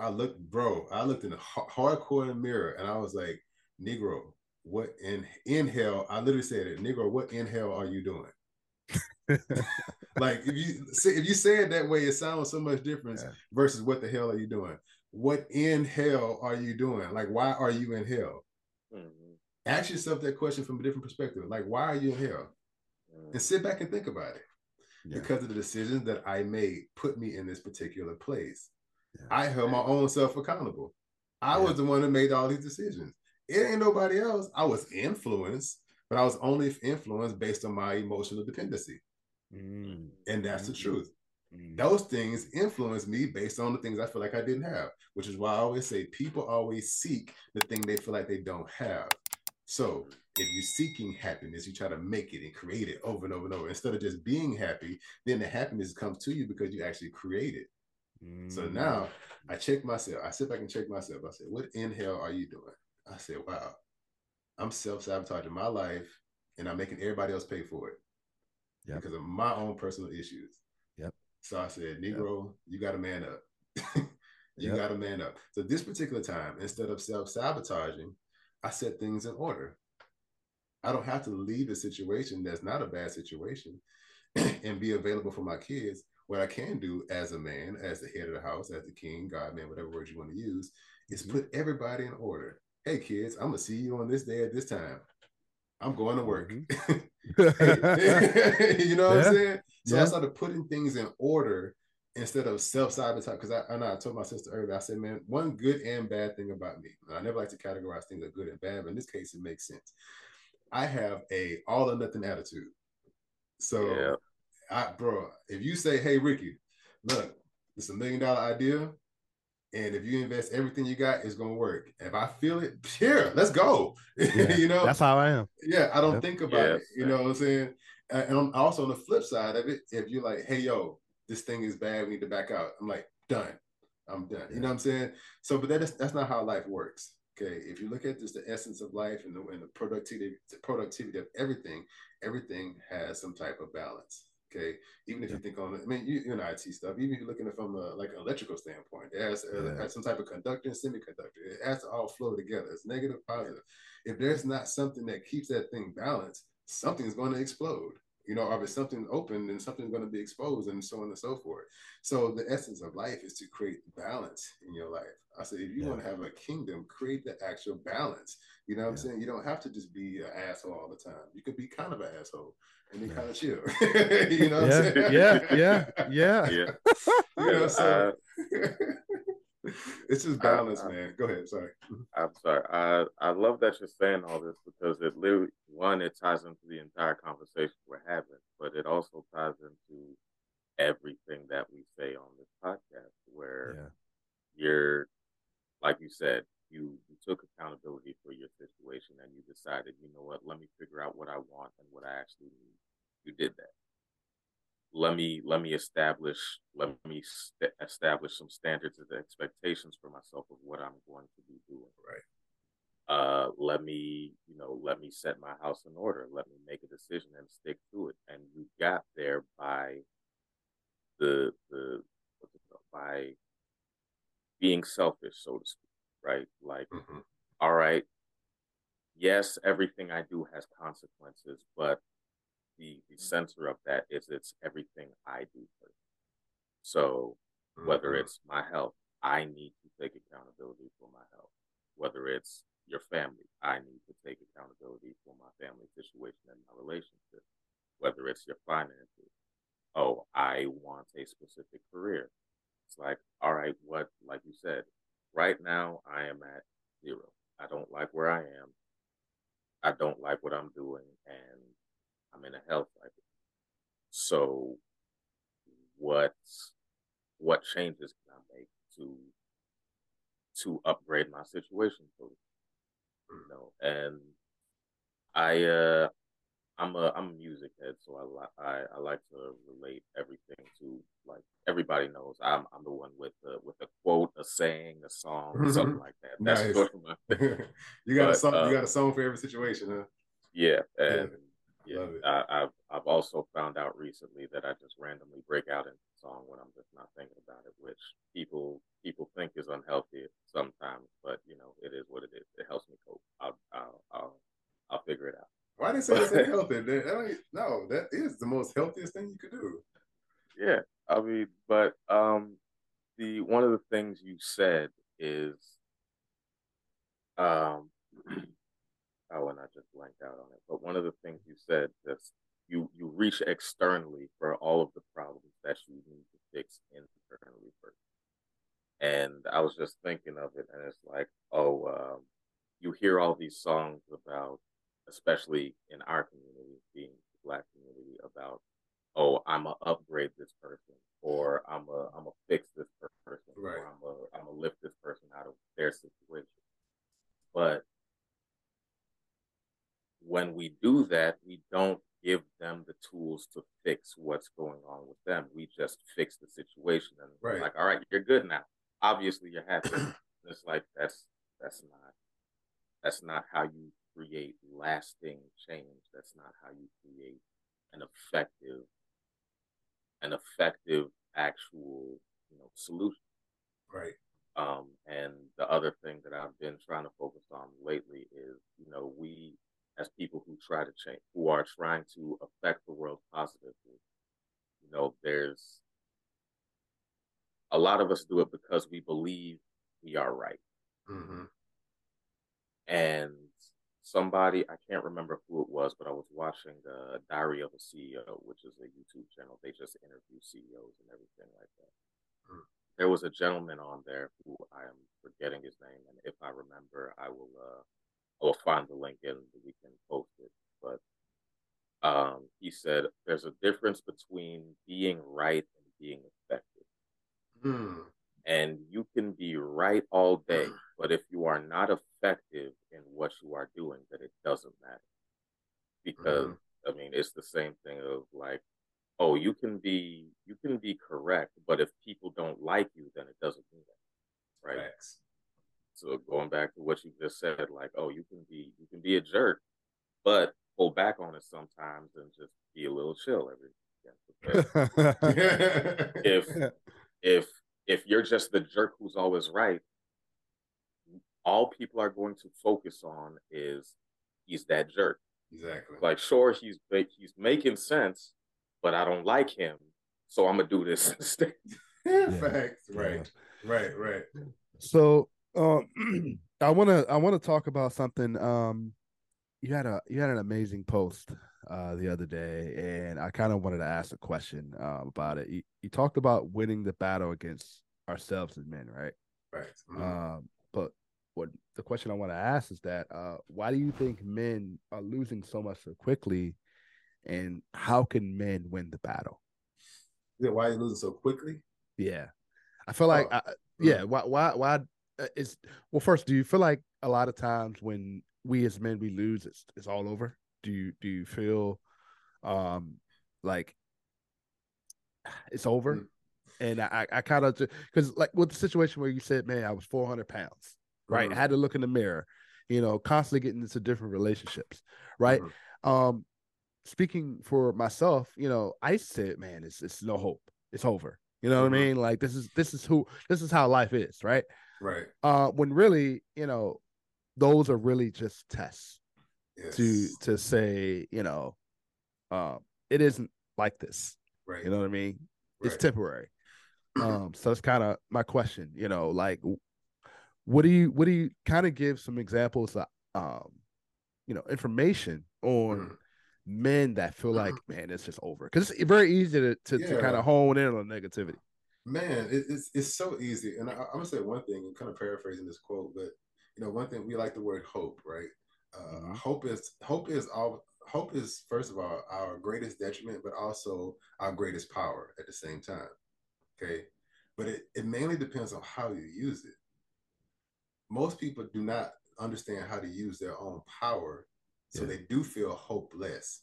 I looked, bro, I looked in the hardcore mirror and I was like, Negro, what in in hell? I literally said it, Negro, what in hell are you doing? (laughs) like if you say if you say it that way, it sounds so much different yeah. versus what the hell are you doing? What in hell are you doing? Like, why are you in hell? Mm-hmm. Ask yourself that question from a different perspective. Like, why are you in hell? And sit back and think about it. Yeah. Because of the decisions that I made put me in this particular place. Yeah. I held my own self accountable. I yeah. was the one that made all these decisions. It ain't nobody else. I was influenced, but I was only influenced based on my emotional dependency. Mm. And that's mm-hmm. the truth. Mm. Those things influence me based on the things I feel like I didn't have, which is why I always say people always seek the thing they feel like they don't have. So if you're seeking happiness, you try to make it and create it over and over and over. Instead of just being happy, then the happiness comes to you because you actually create it. Mm. So now I check myself. I sit back and check myself. I said, what in hell are you doing? I said, wow, I'm self-sabotaging my life and I'm making everybody else pay for it yep. because of my own personal issues. Yep. So I said, Negro, yep. you got to man up. (laughs) you yep. got to man up. So this particular time, instead of self-sabotaging, I set things in order. I don't have to leave a situation that's not a bad situation (clears throat) and be available for my kids. What I can do as a man, as the head of the house, as the king, God, man, whatever words you want to use, is mm-hmm. put everybody in order. Hey, kids, I'm gonna see you on this day at this time. I'm going to work. Mm-hmm. (laughs) (laughs) you know what yeah. I'm saying? So yeah. I started putting things in order instead of self-sabotage because I, I know I told my sister earlier i said man one good and bad thing about me i never like to categorize things as good and bad but in this case it makes sense. I have a all or nothing attitude. So yeah. I, bro if you say hey ricky look it's a million dollar idea and if you invest everything you got it's gonna work. If i feel it (laughs) here let's go. (laughs) Yeah, you know? that's how i am. Yeah i don't yep. think about it you know what i'm saying? And also on the flip side of it if you're like hey yo this thing is bad. We need to back out. I'm like, done. I'm done. You know what I'm saying? So, but that is that's not how life works. Okay. If you look at just the essence of life and the, and the productivity, the productivity of everything, everything has some type of balance. Okay. Even if yeah. you think on, I mean, you, you know, IT stuff, even if you're looking at it from a, like an electrical standpoint, it has, uh, has some type of conductor and semiconductor. It has to all flow together. It's negative, positive. If there's not something that keeps that thing balanced, something's going to explode you know, if it's something open, then something's going to be exposed and so on and so forth. So the essence of life is to create balance in your life. I said, if you yeah. want to have a kingdom, create the actual balance. You know what yeah. I'm saying? You don't have to just be an asshole all the time. You could be kind of an asshole and be yeah. kind of chill. (laughs) you know yeah. Yeah, yeah, yeah. (laughs) Yeah. you know, so uh, (laughs) (laughs) it's just balance, I, I, man. Go ahead. Sorry. I'm sorry. I I love that you're saying all this because it literally one it ties into the entire conversation we're having, but it also ties into everything that we say on this podcast, where yeah. you're like you said, you, you took accountability for your situation and you decided, you know what, let me figure out what I want and what I actually need. You did that let me let me establish let me st- establish some standards and expectations for myself of what I'm going to be doing. Right. Uh, let me you know let me set my house in order. Let me make a decision and stick to it. And you got there by the the by being selfish, so to speak. Right. Like, mm-hmm. all right. Yes, everything I do has consequences, but the, the center of that is it's everything I do first. So Mm-hmm. Whether it's my health, I need to take accountability for my health. Whether it's your family, I need to take accountability for my family situation and my relationship. Whether it's your finances, oh, I want a specific career. It's like, all right, what, like you said, right now I am at zero. I don't like where I am. I don't like what I'm doing, and I'm in a health cycle. So, what what changes can I make to to upgrade my situation, you know? And I uh I'm a I'm a music head, so I I I like to relate everything to like everybody knows I'm I'm the one with the with a quote, a saying, a song, mm-hmm. something like that. (laughs) That's nice. (laughs) you got but, a song. You got a song for every situation, huh? Yeah, and yeah, yeah I, I've I've also found out recently that I just randomly break out in song when I'm just not thinking about it, which people people think is unhealthy sometimes, but you know it is what it is. It helps me cope. I'll I'll I'll, I'll figure it out. Why did you (laughs) say it's unhealthy? No, that is the most healthiest thing you could do. Yeah, I mean, but um, the one of the things you said is, um, (clears throat) oh, and I just blanked out on it. But one of the things you said is you you reach externally for all of the problems that you need to fix internally first. And I was just thinking of it, and it's like, oh, um, you hear all these songs about especially in our community, being the black community, about oh, I'm gonna upgrade this person, or I'm a I'm gonna fix this person, right. or I'm a I'm gonna lift this person out of their situation. But when we do that, we don't give them the tools to fix what's going on with them. We just fix the situation and right. like, all right, you're good now. Obviously, you're happy. it's like that's that's not that's not how you create lasting change. That's not how you create an effective, an effective actual, you know, solution. Right. Um, and the other thing that I've been trying to focus on lately is, you know, we as people who try to change, who are trying to affect the world positively, you know, there's a lot of us do it because we believe we are right. Mm-hmm. And somebody I can't remember who it was, but I was watching the Diary of a CEO, which is a YouTube channel. They just interview CEOs and everything like that. Mm. There was a gentleman on there who I am forgetting his name, and if I remember, I will uh, Will find the link and we can post it. But um, he said there's a difference between being right and being effective. Mm. And you can be right all day, but if you are not effective in what you are doing, then it doesn't matter. Because mm-hmm. I mean, it's the same thing of like, oh, you can be you can be correct, but if people don't like you, then it doesn't mean that, right? Thanks. So going back to what you just said, like, oh, you can be you can be a jerk, but pull back on it sometimes and just be a little chill every. (laughs) if if if you're just the jerk who's always right, all people are going to focus on is he's that jerk. Exactly. Like, sure, he's he's making sense, but I don't like him, so I'm gonna do this (laughs) instead. (laughs) yeah. Facts. Right. Yeah. Right. Right. So, um, (clears throat) I wanna I wanna talk about something. Um, you had a you had an amazing post uh the other day, and I kind of wanted to ask a question uh, about it. You, you talked about winning the battle against ourselves as men, right? Right. Mm-hmm. Um, but what the question I want to ask is that uh, why do you think men are losing so much so quickly, and how can men win the battle? Yeah, why are you losing so quickly? Yeah, I feel like, oh. I, yeah, why, why, why? Uh, is well, first, do you feel like a lot of times when we as men we lose, it's it's all over? Do you do you feel, um, like it's over? Mm. And I, I kind of because like with the situation where you said, man, I was 400 pounds, right? Mm-hmm. I had to look in the mirror, you know, constantly getting into different relationships, right? Mm-hmm. Um, speaking for myself, you know, I said, man, it's it's no hope. It's over. You know mm-hmm. what I mm-hmm. mean? Like this is this is who this is how life is, right? Right. Uh, when really, you know, those are really just tests yes. to to say, you know, um, it isn't like this. Right. You know what I mean? Right. It's temporary. (clears throat) Um, so that's kind of my question. You know, like, what do you what do you kind of give some examples of, um, you know, information on mm. men that feel like, man, it's just over because it's very easy to to, yeah. to kind of hone in on negativity. Man, it, it's it's so easy, and I, am gonna say one thing, and kind of paraphrasing this quote, but you know, one thing we like the word hope, right? Uh, mm-hmm. Hope is hope is all hope is first of all our greatest detriment, but also our greatest power at the same time. Okay. But it, it mainly depends on how you use it. Most people do not understand how to use their own power. So yeah. they do feel hopeless.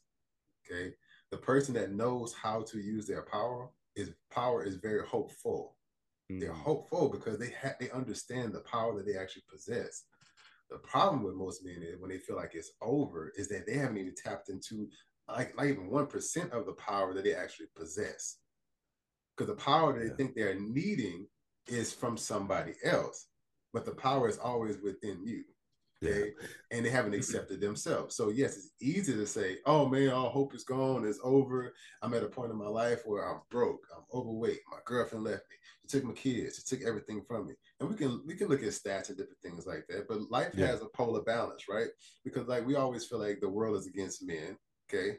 Okay. The person that knows how to use their power is power is very hopeful. Mm. They're hopeful because they have they understand the power that they actually possess. The problem with most men is when they feel like it's over is that they haven't even tapped into like not even one percent of the power that they actually possess. Because the power they yeah. think they're needing is from somebody else, but the power is always within you. Okay. Yeah. And they haven't accepted themselves. So yes, it's easy to say, oh man, all hope is gone, it's over. I'm at a point in my life where I'm broke, I'm overweight, my girlfriend left me, she took my kids, she took everything from me. And we can we can look at stats and different things like that. But life yeah. has a polar balance, right? Because like we always feel like the world is against men. Okay.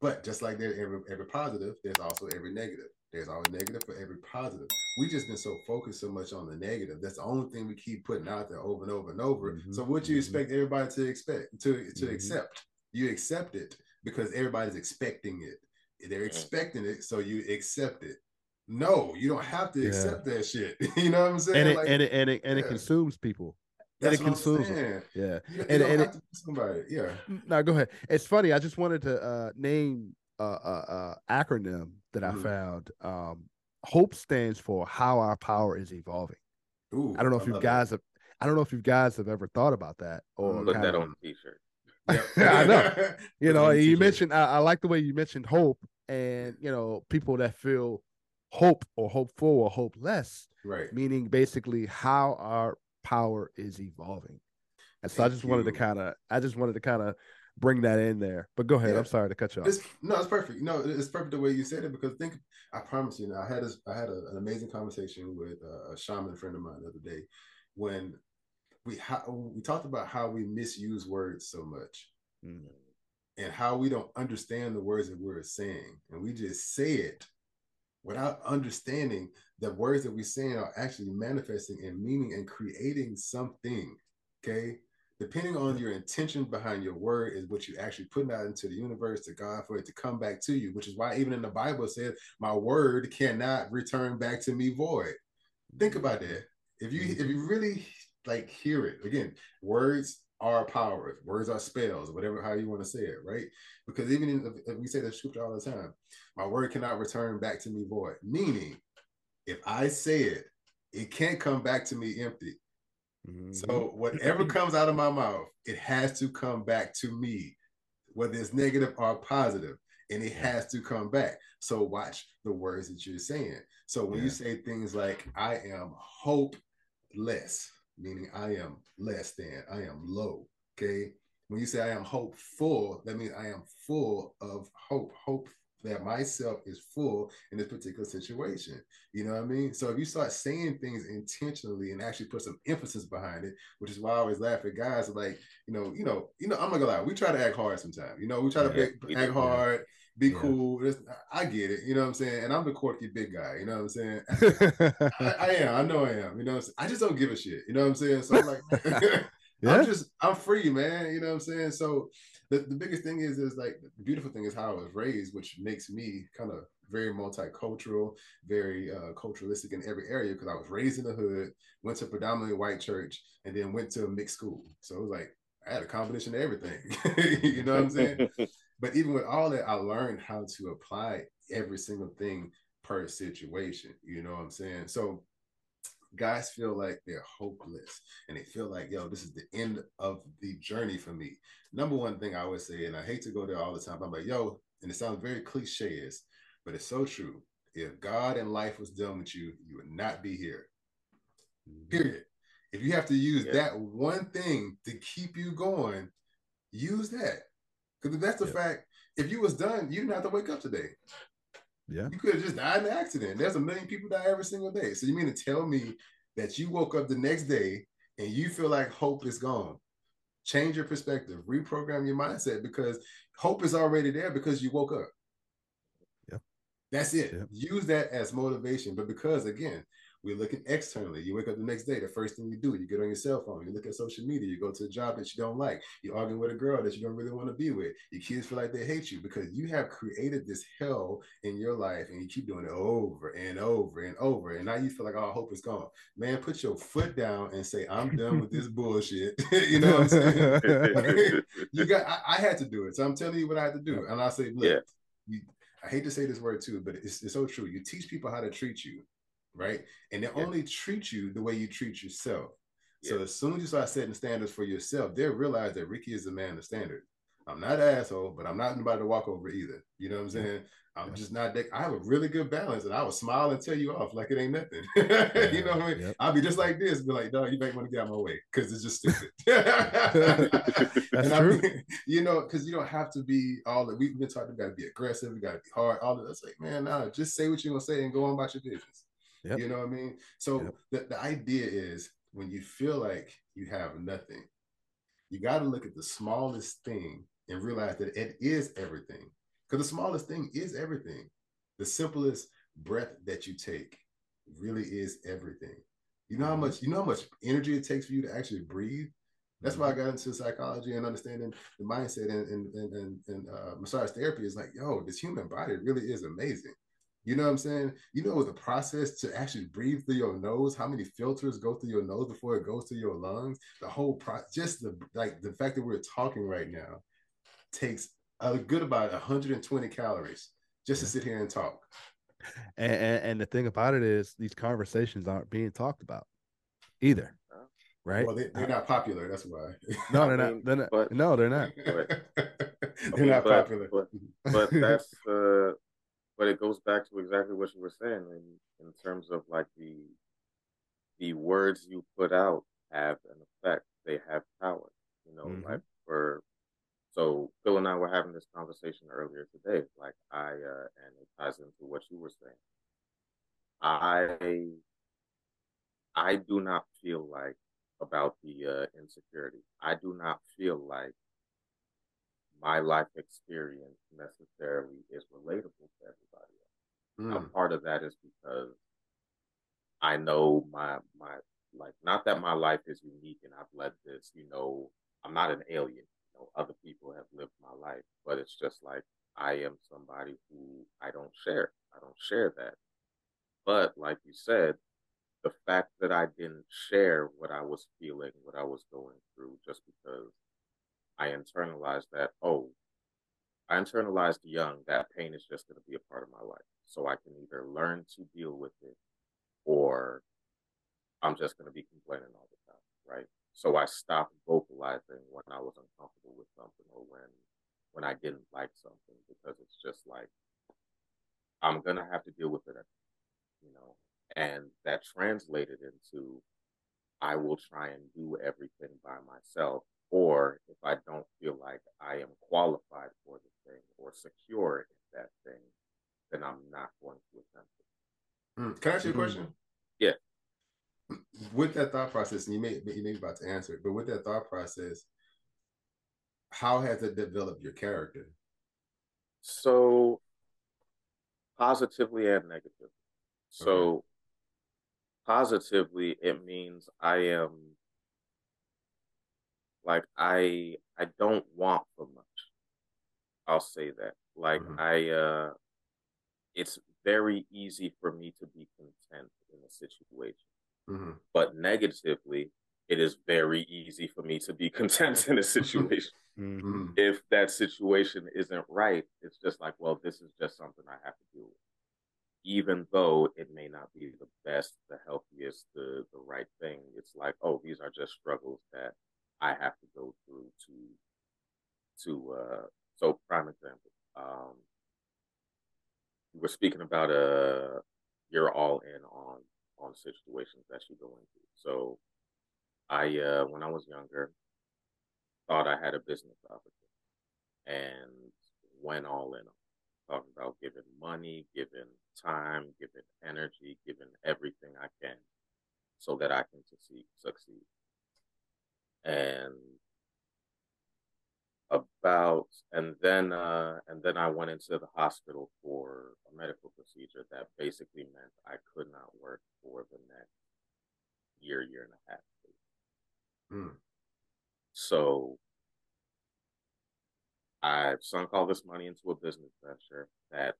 But just like there's every every positive, there's also every negative. There's always negative for every positive. We just been so focused so much on the negative. That's the only thing we keep putting out there over and over and over. Mm-hmm. So what you mm-hmm. expect everybody to expect to to mm-hmm. accept? You accept it because everybody's expecting it. They're expecting it, so you accept it. No, you don't have to yeah. accept that shit. (laughs) you know what I'm saying? And it like, and it and it, and yeah. it consumes people. That's and it consumes them. Yeah. You, you and, and it, somebody. Yeah. No, go ahead. It's funny. I just wanted to uh, name a, a, a acronym that mm-hmm. I found. Um, Hope stands for how our power is evolving. Ooh, I don't know if you guys have. I don't know if you guys have ever thought about that or put that on a t-shirt. (laughs) yeah, I know. (laughs) You know, you mentioned. I, I like the way you mentioned hope, and you know, people that feel hope or hopeful or hopeless. Right. Meaning basically how our power is evolving. And so Thank I just you. wanted to kind of I just wanted to kind of bring that in there. But go ahead. Yeah. I'm sorry to cut you off. It's, no, it's perfect. No, it's perfect the way you said it because think I promise you. Now I had I had a, an amazing conversation with a, a shaman friend of mine the other day when we how, we talked about how we misuse words so much. Mm. And how we don't understand the words that we're saying, and we just say it without understanding the words that we're saying are actually manifesting and meaning and creating something. Okay. Depending on your intention behind your word is what you actually putting out into the universe to God for it to come back to you, which is why even in the Bible it says, My word cannot return back to me void. Think mm-hmm. about that. If you if mm-hmm. you really like hear it, again, words are powers, words are spells, whatever how you want to say it, right? Because even in, if we say the scripture all the time, my word cannot return back to me void. Meaning, if I say it, it can't come back to me empty. Mm-hmm. So whatever (clears throat) comes out of my mouth, it has to come back to me, whether it's negative or positive, and it has to come back. So watch the words that you're saying. So when yeah. you say things like "I am hopeless," meaning I am less than, I am low. Okay. When you say I am hopeful, that means I am full of hope. Hope that myself is full in this particular situation. You know what I mean? So if you start saying things intentionally and actually put some emphasis behind it, which is why I always laugh at guys like, you know, you know, you know, I'm not gonna lie, we try to act hard sometimes. You know, we try to be, act hard, be yeah. cool. I get it, you know what I'm saying? And I'm the quirky big guy, you know what I'm saying? (laughs) I, I, am, I know I am, you know i just don't give a shit, you know what I'm saying? So I'm like (laughs) yeah. I'm just I'm free, man. You know what I'm saying? So the, the biggest thing is is like the beautiful thing is how I was raised, which makes me kind of very multicultural, very uh, culturalistic in every area because I was raised in the hood, went to predominantly white church, and then went to a mixed school. So it was like I had a combination of everything. (laughs) you know what I'm saying? (laughs) but even with all that, I learned how to apply every single thing per situation. You know what I'm saying? So guys feel like they're hopeless and they feel like, yo, this is the end of the journey for me. Number one thing I would say, and I hate to go there all the time, I'm like, yo, and it sounds very cliche, is, but it's so true. If God and life was done with you, you would not be here. Mm-hmm. Period. If you have to use yeah. that one thing to keep you going, use that. Because if that's the yeah. fact, if you was done, you didn't have to wake up today. Yeah. You could have just died in an accident. There's a million people die every single day. So you mean to tell me that you woke up the next day and you feel like hope is gone? Change your perspective, reprogram your mindset because hope is already there because you woke up. That's it. Yep. Use that as motivation. But because again, we're looking externally. You wake up the next day, the first thing you do, you get on your cell phone, you look at social media, you go to a job that you don't like, you're arguing with a girl that you don't really want to be with. Your kids feel like they hate you because you have created this hell in your life and you keep doing it over and over and over. And now you feel like, oh, hope is gone. Man, put your foot down and say, I'm done with this bullshit. (laughs) you know what I'm saying? (laughs) you got I, I, had to do it. So I'm telling you what I had to do. And I say, look, yeah. you, I hate to say this word too, but it's, it's so true. You teach people how to treat you right? And they yeah. only treat you the way you treat yourself. Yeah. So as soon as you start setting standards for yourself, they'll realize that Ricky is the man of standard. I'm not an asshole, but I'm not anybody to walk over either. You know what I'm saying? I'm yeah. just not that. I have a really good balance, and I will smile and tell you off like it ain't nothing. (laughs) you know what I mean? Yep. I'll be just like this, be like, "Dog, you might want to get out of my way because it's just (laughs) stupid." (laughs) That's true. You know, because you don't have to be all that we've been talking. Got to be aggressive. We got to be hard. All of that's like, man, nah, just say what you're gonna say and go on about your business. Yep. You know what I mean? So yep. the, the idea is when you feel like you have nothing, you got to look at the smallest thing and realize that it is everything. Because the smallest thing is everything. The simplest breath that you take really is everything. You know how mm-hmm. much you know how much energy it takes for you to actually breathe. That's why I mm-hmm. got into psychology and understanding the mindset and and and, and uh, massage therapy is like, yo, this human body really is amazing. You know what I'm saying? You know the process to actually breathe through your nose, how many filters go through your nose before it goes to your lungs. The whole process, just the like the fact that we're talking right now takes a good about 120 calories just to sit here and talk. And, and, and the thing about it is these conversations aren't being talked about either. Right. Well, they, are not popular. That's why. No, (laughs) they're not. They're not. But, no, they're not. But, (laughs) they're not but, popular. But, but that's uh, but it goes back to exactly what you were saying in, in terms of like the the words you put out have an effect. They have power. You know, mm-hmm. like for so Phil and I were having this conversation earlier today. Like I uh, and it ties into what you were saying. I I do not feel like about the uh, insecurity. I do not feel like my life experience necessarily is relatable to everybody else. Mm. Now, part of that is because I know my my like not that my life is unique and I've led this, you know, I'm not an alien. You know, other people have lived my life, but it's just like I am somebody who I don't share. I don't share that. But like you said, the fact that I didn't share what I was feeling, what I was going through, just because I internalized that, oh, I internalized young that pain is just going to be a part of my life. So I can either learn to deal with it or I'm just going to be complaining all the time, right? So I stopped vocalizing when I was uncomfortable with something or when when I didn't like something because it's just like I'm gonna have to deal with it, you know. And that translated into I will try and do everything by myself or if I don't feel like I am qualified for the thing or secure in that thing, then I'm not going to attempt it. Mm. Can I ask you a question? Yeah. (clears throat) With that thought process, and you may you may be about to answer it, but with that thought process, how has it developed your character? So positively and negatively. So okay. positively, it means I am like I I don't want for much. I'll say that. Like mm-hmm. I uh it's very easy for me to be content in a situation. Mm-hmm. But negatively, it is very easy for me to be (laughs) content in a (laughs) situation. mm-hmm. If that situation isn't right, it's just like, well, this is just something I have to deal with. Even though it may not be the best, the healthiest, the the right thing, it's like, oh, these are just struggles that I have to go through to to uh so prime example. Um we were speaking about uh you're all in on on situations that you go into. So I uh when I was younger thought I had a business opportunity and went all in talking about giving money, giving time, giving energy, giving everything I can so that I can succeed. And about and then uh, and then I went into the hospital for a medical procedure that basically meant I could not work for the next year, year and a half. Mm. So I've sunk all this money into a business venture that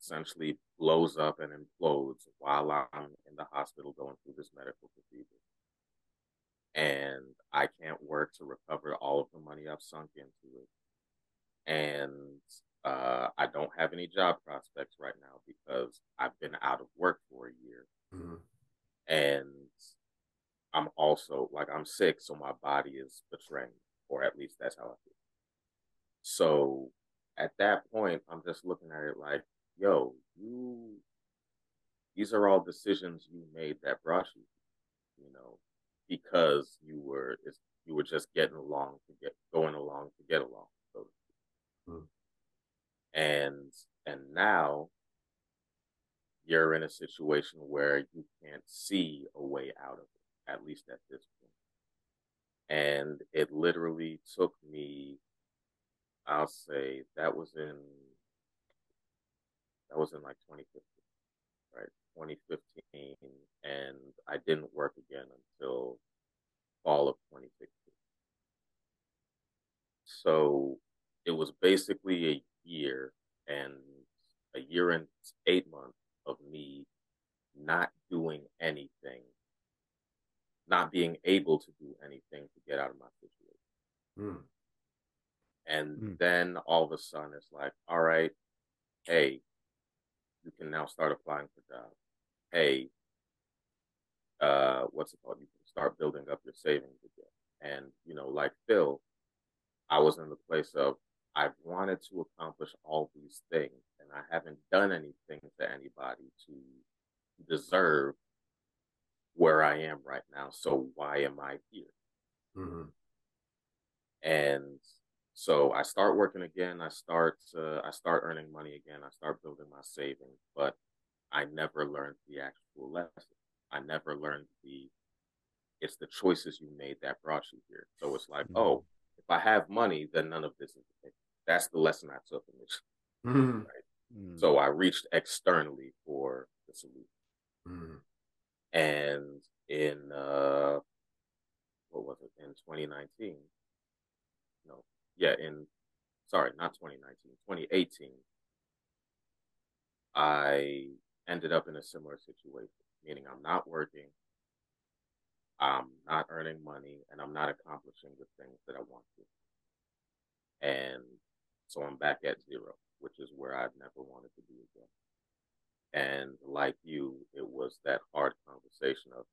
essentially blows up and implodes while I'm in the hospital going through this medical procedure. And I can't work to recover all of the money I've sunk into it. And uh, I don't have any job prospects right now because I've been out of work for a year. Mm-hmm. And I'm also like, I'm sick, so my body is betraying, or at least that's how I feel. So at that point, I'm just looking at it like, yo, you, these are all decisions you made that brought you, you know, because you were, you were just getting along to get, going along to get along. So hmm. And, and now you're in a situation where you can't see a way out of it, at least at this point. And it literally took me I'll say that was in that was in like 2015, right? 2015, and I didn't work again until fall of 2016. So it was basically a year and a year and eight months of me not doing anything, not being able to do anything to get out of my situation. Mm. And mm. then all of a sudden it's like, all right, hey, you can now start applying for jobs. Hey, uh, what's it called? You can start building up your savings again. And, you know, like Phil, I was in the place of I've wanted to accomplish all these things and I haven't done anything to anybody to deserve where I am right now. So why am I here? Mm-hmm. And so I start working again. I start uh, I start earning money again. I start building my savings, but I never learned the actual lesson. I never learned the it's the choices you made that brought you here. So it's like, mm-hmm. oh, if I have money, then none of this is. That's the lesson I took from this. Mm-hmm. (laughs) Right? Mm-hmm. So I reached externally for the solution. Mm-hmm. And in uh, what was it in 2019? No, yeah, in sorry, not 2019, 2018, I ended up in a similar situation, meaning I'm not working, I'm not earning money, and I'm not accomplishing the things that I want to. And so I'm back at zero, which is where I've never wanted to be again. And like you, it was that hard conversation of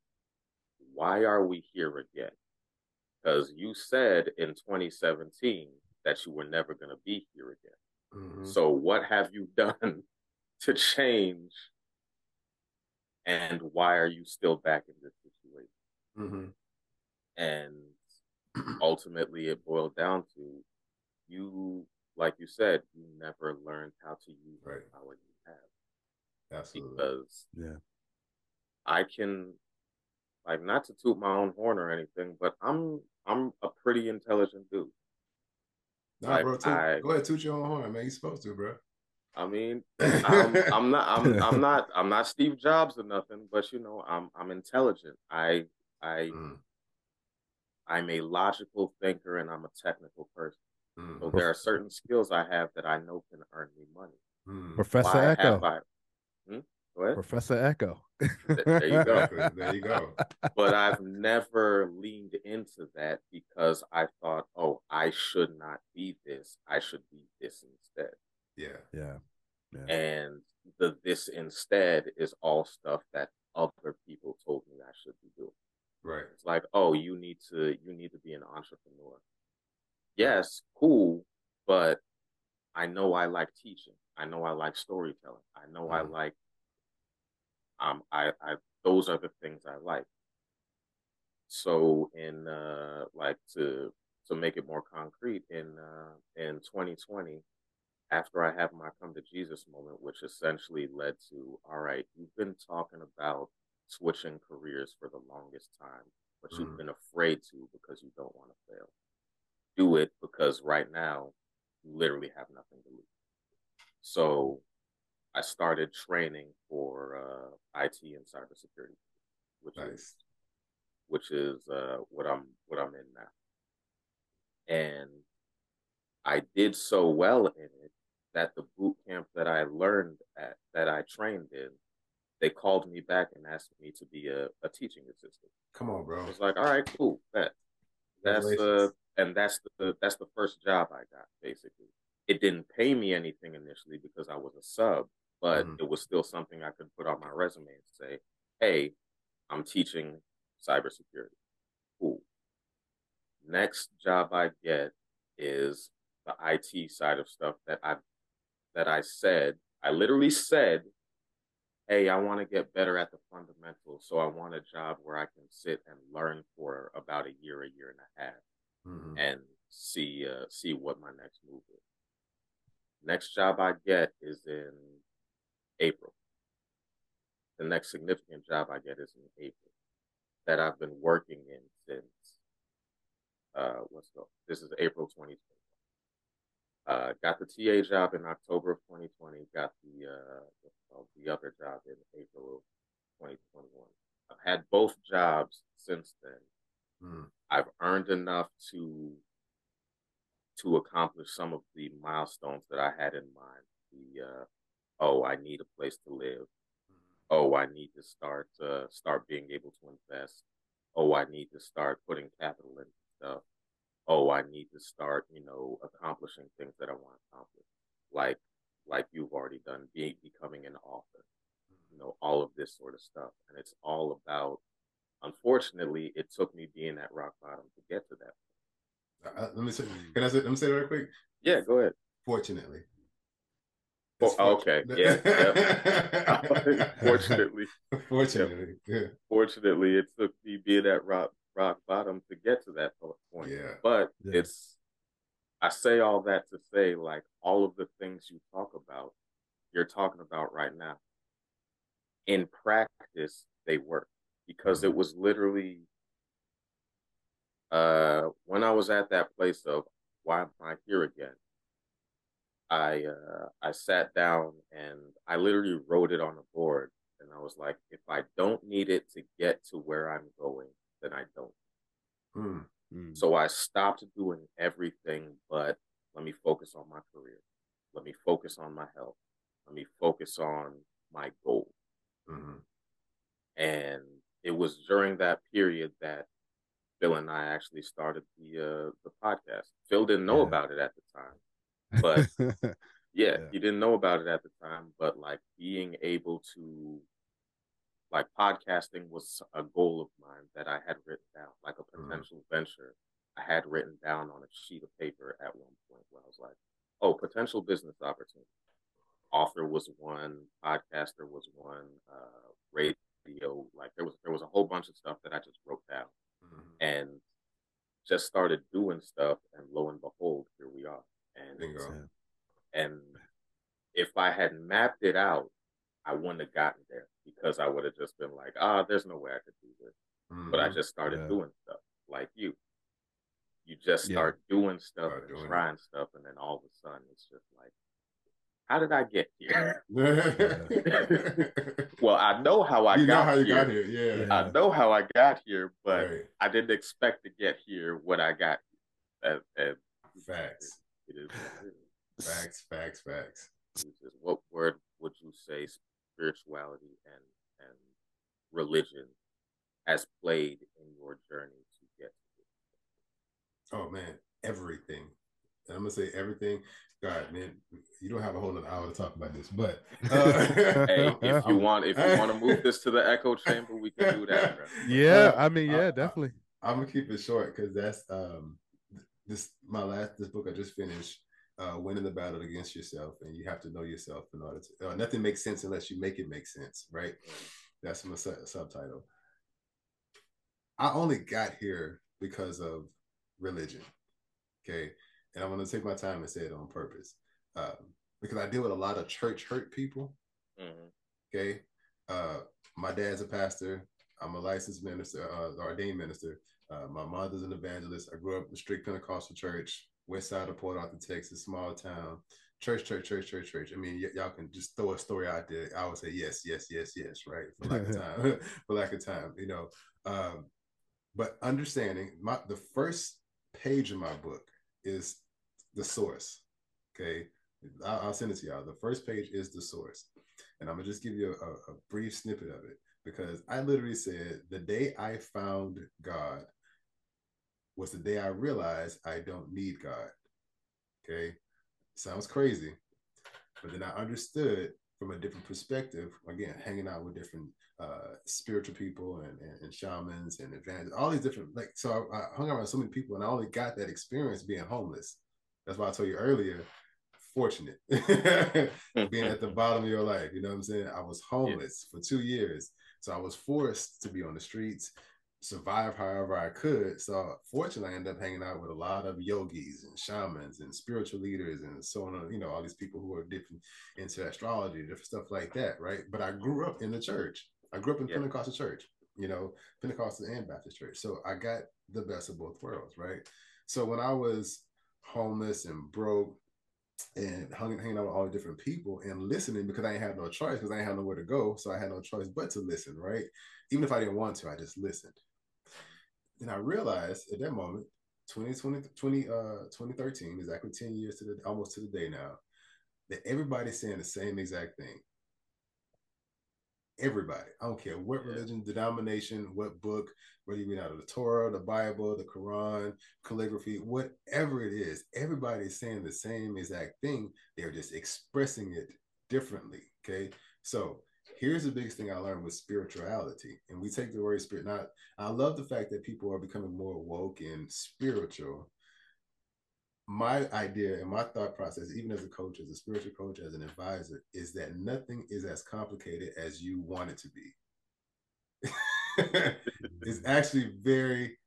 why are we here again? because you said in 2017 that you were never going to be here again. Mm-hmm. So, what have you (laughs) done to change? And why are you still back in this situation? Mm-hmm. And (clears throat) ultimately, it boiled down to you, like you said, you never learned how to use right. the power you have. Absolutely. Because yeah, I can like not to toot my own horn or anything, but I'm I'm a pretty intelligent dude. Nah, like, bro, toot, I, go ahead, toot your own horn, man. You're supposed to, bro. I mean, I'm, (laughs) I'm not, I'm, I'm (laughs) not, I'm not Steve Jobs or nothing, but you know, I'm, I'm intelligent. I, I, mm. I'm a logical thinker and I'm a technical person. Mm. So there are certain skills I have that I know can earn me money. Mm. Professor Why Echo. I, hmm? Professor Echo. there you go. (laughs) there you go. But I've never leaned into that because I thought, oh, I should not be this. I should be this instead. Yeah. Yeah. Yeah. And the this instead is all stuff that other people told me I should be doing. Right. It's like, oh, you need to you need to be an entrepreneur. Yes, cool, but I know I like teaching. I know I like storytelling. I know mm. I like um, I, I those are the things I like. So in uh, like to to make it more concrete in uh, in 2020, after I have my come to Jesus moment, which essentially led to, all right, you've been talking about switching careers for the longest time, but you've mm-hmm. been afraid to because you don't want to fail. Do it because right now you literally have nothing to lose. So I started training for uh, IT and cybersecurity, which nice. is which is uh, what I'm what I'm in now. And I did so well in it that the boot camp that I learned at that I trained in, they called me back and asked me to be a, a teaching assistant. Come on, bro. It's like, all right, cool, bet. That's uh and that's the that's the first job I got, basically. It didn't pay me anything initially because I was a sub, but mm-hmm. it was still something I could put on my resume and say, hey, I'm teaching cybersecurity. Cool. Next job I get is the IT side of stuff that I that I said. I literally said, "Hey, I want to get better at the fundamentals, so I want a job where I can sit and learn for about a year, a year and a half, mm-hmm. and see uh, see what my next move is." Next job I get is in April. The next significant job I get is in April that I've been working in since uh what's the this is April 2020. Uh, got the TA job in October of 2020. Got the uh, the other job in April of 2021. I've had both jobs since then. Mm. I've earned enough to to accomplish some of the milestones that I had in mind. The uh, oh, I need a place to live. Mm-hmm. Oh, I need to start uh, start being able to invest. Oh, I need to start putting capital into stuff. Oh, I need to start, you know, accomplishing things that I want to accomplish, like like you've already done, being becoming an author. You mm-hmm. know, all of this sort of stuff, and it's all about. Unfortunately, it took me being at rock bottom to get to that. Uh, uh, let me say. Mm-hmm. Can I say? Let me say it real quick. Yeah, go ahead. Fortunately, Oh, okay. Yeah. yeah. (laughs) (laughs) Fortunately. Fortunately. Yeah. Fortunately, it took me being at rock rock bottom to get to that point. Yeah. But yeah. it's I say all that to say like all of the things you talk about, you're talking about right now. In practice, they work because it mm-hmm. was literally uh when I was at that place of why am I here again? I uh, I sat down and I literally wrote it on a board, and I was like, if I don't need it to get to where I'm going, then I don't. Mm. Mm. So I stopped doing everything, but let me focus on my career. Let me focus on my health. Let me focus on my goal. Mm-hmm. And it was during that period that Phil and I actually started the uh, the podcast. Phil didn't know yeah. about it at the time but (laughs) yeah, yeah, you didn't know about it at the time, but like being able to like podcasting was a goal of mine that I had written down, like a mm-hmm. potential mm-hmm. venture I had written down on a sheet of paper at one point where I was like, oh, potential business opportunity. Author was one, podcaster was one, uh, radio, like there was there was a whole bunch of stuff that I just wrote down mm-hmm. and just started doing stuff and lo and behold, here we are. And Bingo. and if I had mapped it out, I wouldn't have gotten there because I would have just been like, ah, there's no way I could do this. Mm-hmm. But I mm-hmm. just started yeah. doing stuff like you. You just start yeah. doing stuff start and doing trying it. stuff, and then all of a sudden it's just like, how did I get here? (laughs) (laughs) well, I know how I you got how you here. got here. Yeah. I know how I got here, but right. I didn't expect to get here when I got here. And, and Facts. It is Facts, facts, facts. What word would you say spirituality and and religion has played in your journey to get to Oh man, everything. And I'm gonna say everything. God, man, you don't have a whole other hour to talk about this, but uh... (laughs) hey, if you (laughs) want, if you want to move this to the echo chamber, we can do that. Bro. (laughs) Yeah, I mean, yeah, I, definitely. I, am gonna keep it short because that's um this my last this book I just finished, uh, winning the battle against yourself, and you have to know yourself in order to. Uh, nothing makes sense unless you make it make sense, right? That's my su- subtitle. I only got here because of religion, okay, and I'm going to take my time and say it on purpose. Um, because I deal with a lot of church hurt people. Mm-hmm. Okay. Uh, my dad's a pastor. I'm a licensed minister, uh, ordained minister. Uh, my mother's an evangelist. I grew up in a strict Pentecostal church, west side of Port Arthur, Texas, small town. Church, church, church, church, church. I mean, y- y'all can just throw a story out there. I would say yes, yes, yes, yes, right? For lack of (laughs) time, (laughs) for lack of time, you know. Um, but understanding my the first page of my book is the source. Okay, I'll, I'll send it to y'all. The first page is the source, and I'm gonna just give you a, a brief snippet of it because I literally said the day I found God was the day I realized I don't need God. Okay. Sounds crazy. But then I understood from a different perspective, again, hanging out with different uh, spiritual people and, and, and, shamans and evangelists, all these different, like, so I, I hung out with so many people and I only got that experience being homeless. That's why I told you earlier, fortunate (laughs) being at the (laughs) bottom of your life. You know what I'm saying? I was homeless yeah. for two years. So I was forced to be on the streets survive however I could. So fortunately, I ended up hanging out with a lot of yogis and shamans and spiritual leaders and so on. You know, all these people who are different into astrology, different stuff like that, right? But I grew up in the church. I grew up in yeah. Pentecostal church. You know, Pentecostal and Baptist church. So I got the best of both worlds, right? So when I was homeless and broke and hung, hanging out with all the different people and listening because I ain't had no choice because I ain't had nowhere to go. So I had no choice but to listen, right? Even if I didn't want to, I just listened. And I realized at that moment, 2020, 20, uh, 2013, exactly 10 years to the almost to the day now, that everybody's saying the same exact thing. Everybody. I don't care what religion, denomination, what book, whether you read out of the Torah, the Bible, the Quran, calligraphy, whatever it is, everybody's saying the same exact thing. They're just expressing it differently. Okay. So here's the biggest thing I learned with spirituality. And we take the word spirit. Not I love the fact that people are becoming more woke and spiritual. My idea and my thought process, even as a coach, as a spiritual coach, as an advisor, is that nothing is as complicated as you want it to be. (laughs) it's actually very,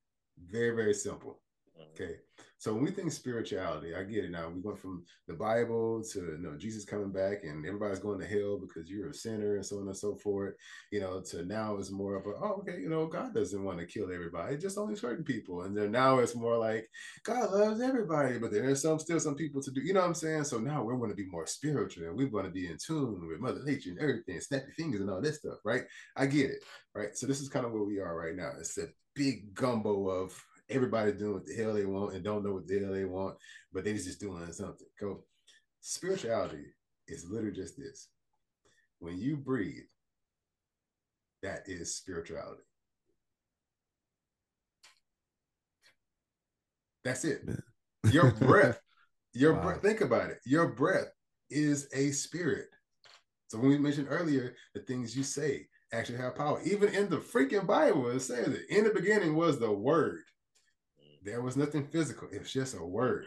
very, very simple. Mm-hmm. Okay. So when we think spirituality, I get it now. We went from the Bible to you know Jesus coming back and everybody's going to hell because you're a sinner and so on and so forth. You know, to now it's more of a oh okay, you know, God doesn't want to kill everybody, just only certain people. And then now it's more like God loves everybody, but there's some still some people to do. You know what I'm saying? So now we're going to be more spiritual and we want to be in tune with Mother Nature and everything, snap your fingers and all this stuff, right? I get it, right? So this is kind of where we are right now. It's a big gumbo of everybody's doing what the hell they want and don't know what the hell they want, but they just doing something. Go. Spirituality is literally just this. When you breathe, that is spirituality. That's it. (laughs) Your breath, your wow. breath, think about it. Your breath is a spirit. So when we mentioned earlier, the things you say actually have power. Even in the freaking Bible, it says it. In the beginning was the word. There was nothing physical. It was just a word.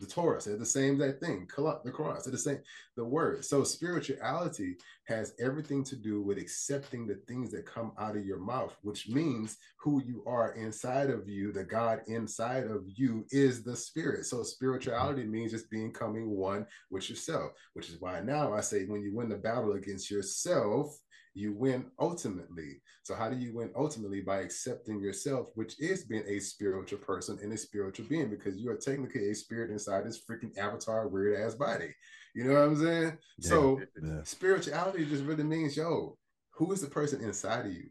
The Torah said the same that thing. The Quran said the same. The word. So spirituality has everything to do with accepting the things that come out of your mouth, which means who you are inside of you. The God inside of you is the spirit. So spirituality means just becoming one with yourself, which is why now I say when you win the battle against yourself, you win ultimately. So, how do you win ultimately? By accepting yourself, which is being a spiritual person and a spiritual being, because you are technically a spirit inside this freaking avatar, weird ass body. You know what I'm saying? Yeah, so, yeah. spirituality just really means, yo, who is the person inside of you?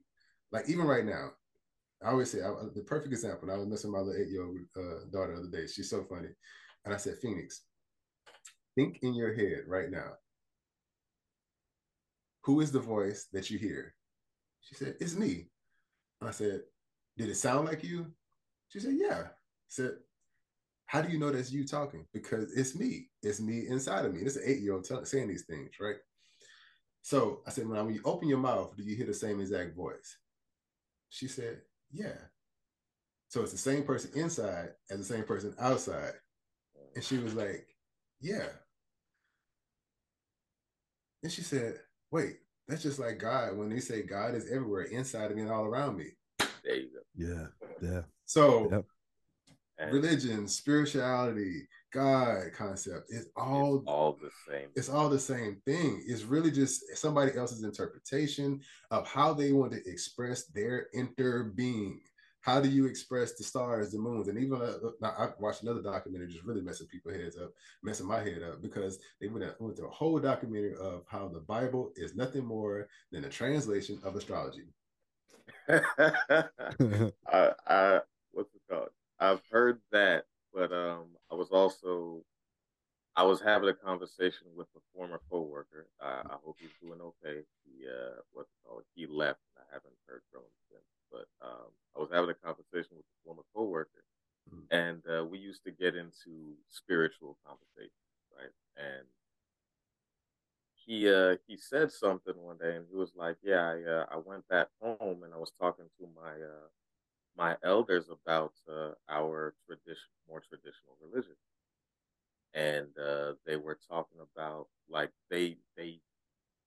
Like, even right now, I always say I, the perfect example. I was messing with my little eight year old uh, daughter the other day. She's so funny. And I said, Phoenix, think in your head right now who is the voice that you hear? She said, It's me. I said, Did it sound like you? She said, Yeah. I said, How do you know that's you talking? Because it's me. It's me inside of me. It's an eight year old saying these things, right? So I said, When you open your mouth, do you hear the same exact voice? She said, Yeah. So it's the same person inside as the same person outside. And she was like, Yeah. And she said, wait, that's just like God when they say God is everywhere, inside of me and all around me. There you go. Yeah, yeah. So, yep. religion, spirituality, God concept. It's all it's all the same. It's all the same thing. It's really just somebody else's interpretation of how they want to express their inner being. How do you express the stars, the moons, and even uh, I watched another documentary just really messing people's heads up, messing my head up because they went, went through a whole documentary of how the Bible is nothing more than a translation of astrology. (laughs) I, I, what's it called? I've heard that, but um, I was also I was having a conversation with a former coworker. Uh, I hope he's doing okay. He uh, what's it called? He left. I haven't heard from him since. But um, I was having a conversation with a former coworker, mm-hmm. and uh, we used to get into spiritual conversations, right? And he uh, he said something one day, and he was like, "Yeah, I, uh, I went back home and I was talking to my uh, my elders about uh, our tradition, more traditional religion, and uh, they were talking about like they they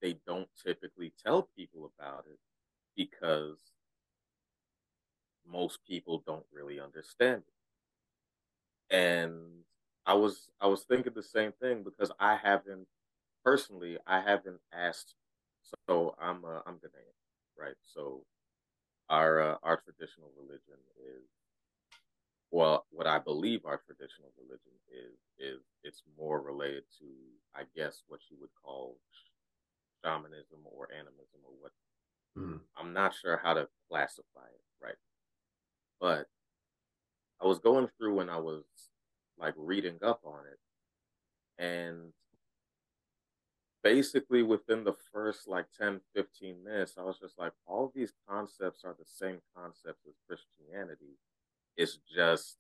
they don't typically tell people about it because most people don't really understand it. And I was I was thinking the same thing because I haven't personally I haven't asked. So I'm uh, I'm Ghanaian, right? So our uh, our traditional religion is well what i believe our traditional religion is is it's more related to i guess what you would call shamanism or animism or what mm. i'm not sure how to classify it right but i was going through and i was like reading up on it and basically within the first like 10 15 minutes i was just like all these concepts are the same concepts as christianity it's just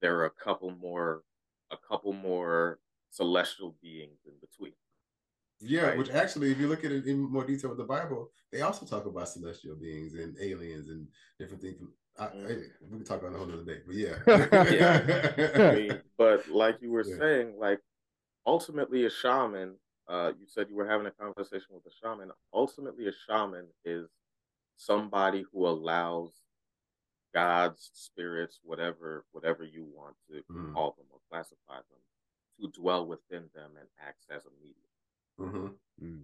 there are a couple more a couple more celestial beings in between yeah right? which actually if you look at it in more detail with the bible they also talk about celestial beings and aliens and different things I, mm-hmm. We can talk about a whole other day, but yeah. (laughs) yeah. (laughs) I mean, but like you were yeah. saying, like ultimately a shaman uh, you said you were having a conversation with a shaman. Ultimately, a shaman is somebody who allows gods, spirits, whatever, whatever you want to mm. call them or classify them, to dwell within them and acts as a medium. Mm-hmm. Mm.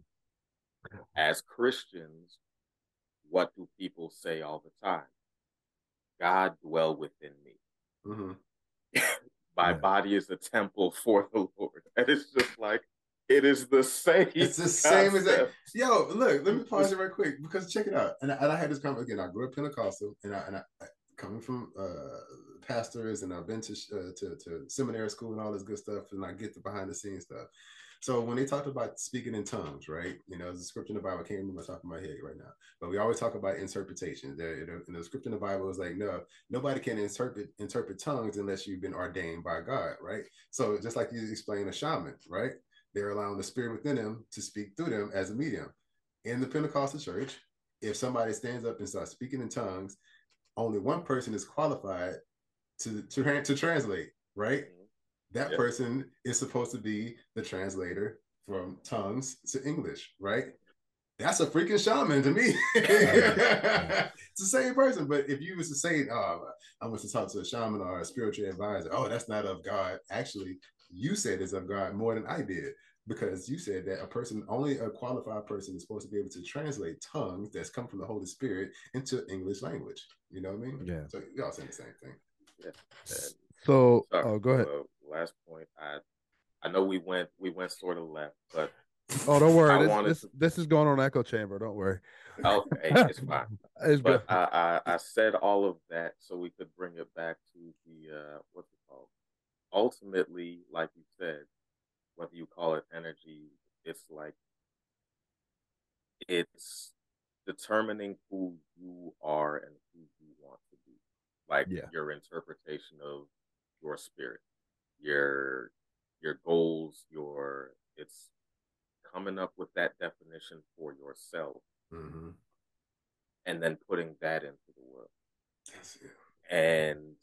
As Christians, what do people say all the time? God dwell within me. Mm-hmm. (laughs) My yeah. body is a temple for the Lord. And it's just like, it is the same. It's the same as that. Yo, look, let me pause it right quick because check it out. And I, and I had this conversation again. I grew up Pentecostal, and I and I, coming from uh, pastors, and I've been to, uh, to to seminary school and all this good stuff, and I get the behind the scenes stuff. So when they talked about speaking in tongues, right? You know, the scripture in the Bible. I can't remember top of my head right now, but we always talk about interpretation. There, in the scripture in the Bible is like, no, nobody can interpret interpret tongues unless you've been ordained by God, right? So just like you explained a shaman, right? They're allowing the spirit within them to speak through them as a medium. In the Pentecostal church, if somebody stands up and starts speaking in tongues, only one person is qualified to to, to translate, right? That yep. person is supposed to be the translator from tongues to English, right? That's a freaking shaman to me. (laughs) it's the same person. But if you was to say, oh, I want to talk to a shaman or a spiritual advisor, oh, that's not of God. Actually, you said is of God more than I did because you said that a person, only a qualified person, is supposed to be able to translate tongues that's come from the Holy Spirit into English language. You know what I mean? Yeah. So y'all saying the same thing. Yeah. So, oh, go ahead. Uh, last point. I I know we went we went sort of left, but oh, don't worry. This, this, to... this, is going on echo chamber. Don't worry. Okay, (laughs) it's fine. it's but I, I I said all of that so we could bring it back to the uh what's it called ultimately, like you said, whether you call it energy, it's like it's determining who you are and who you want to be. Like yeah. your interpretation of your spirit, your your goals, your it's coming up with that definition for yourself, mm-hmm. and then putting that into the world. And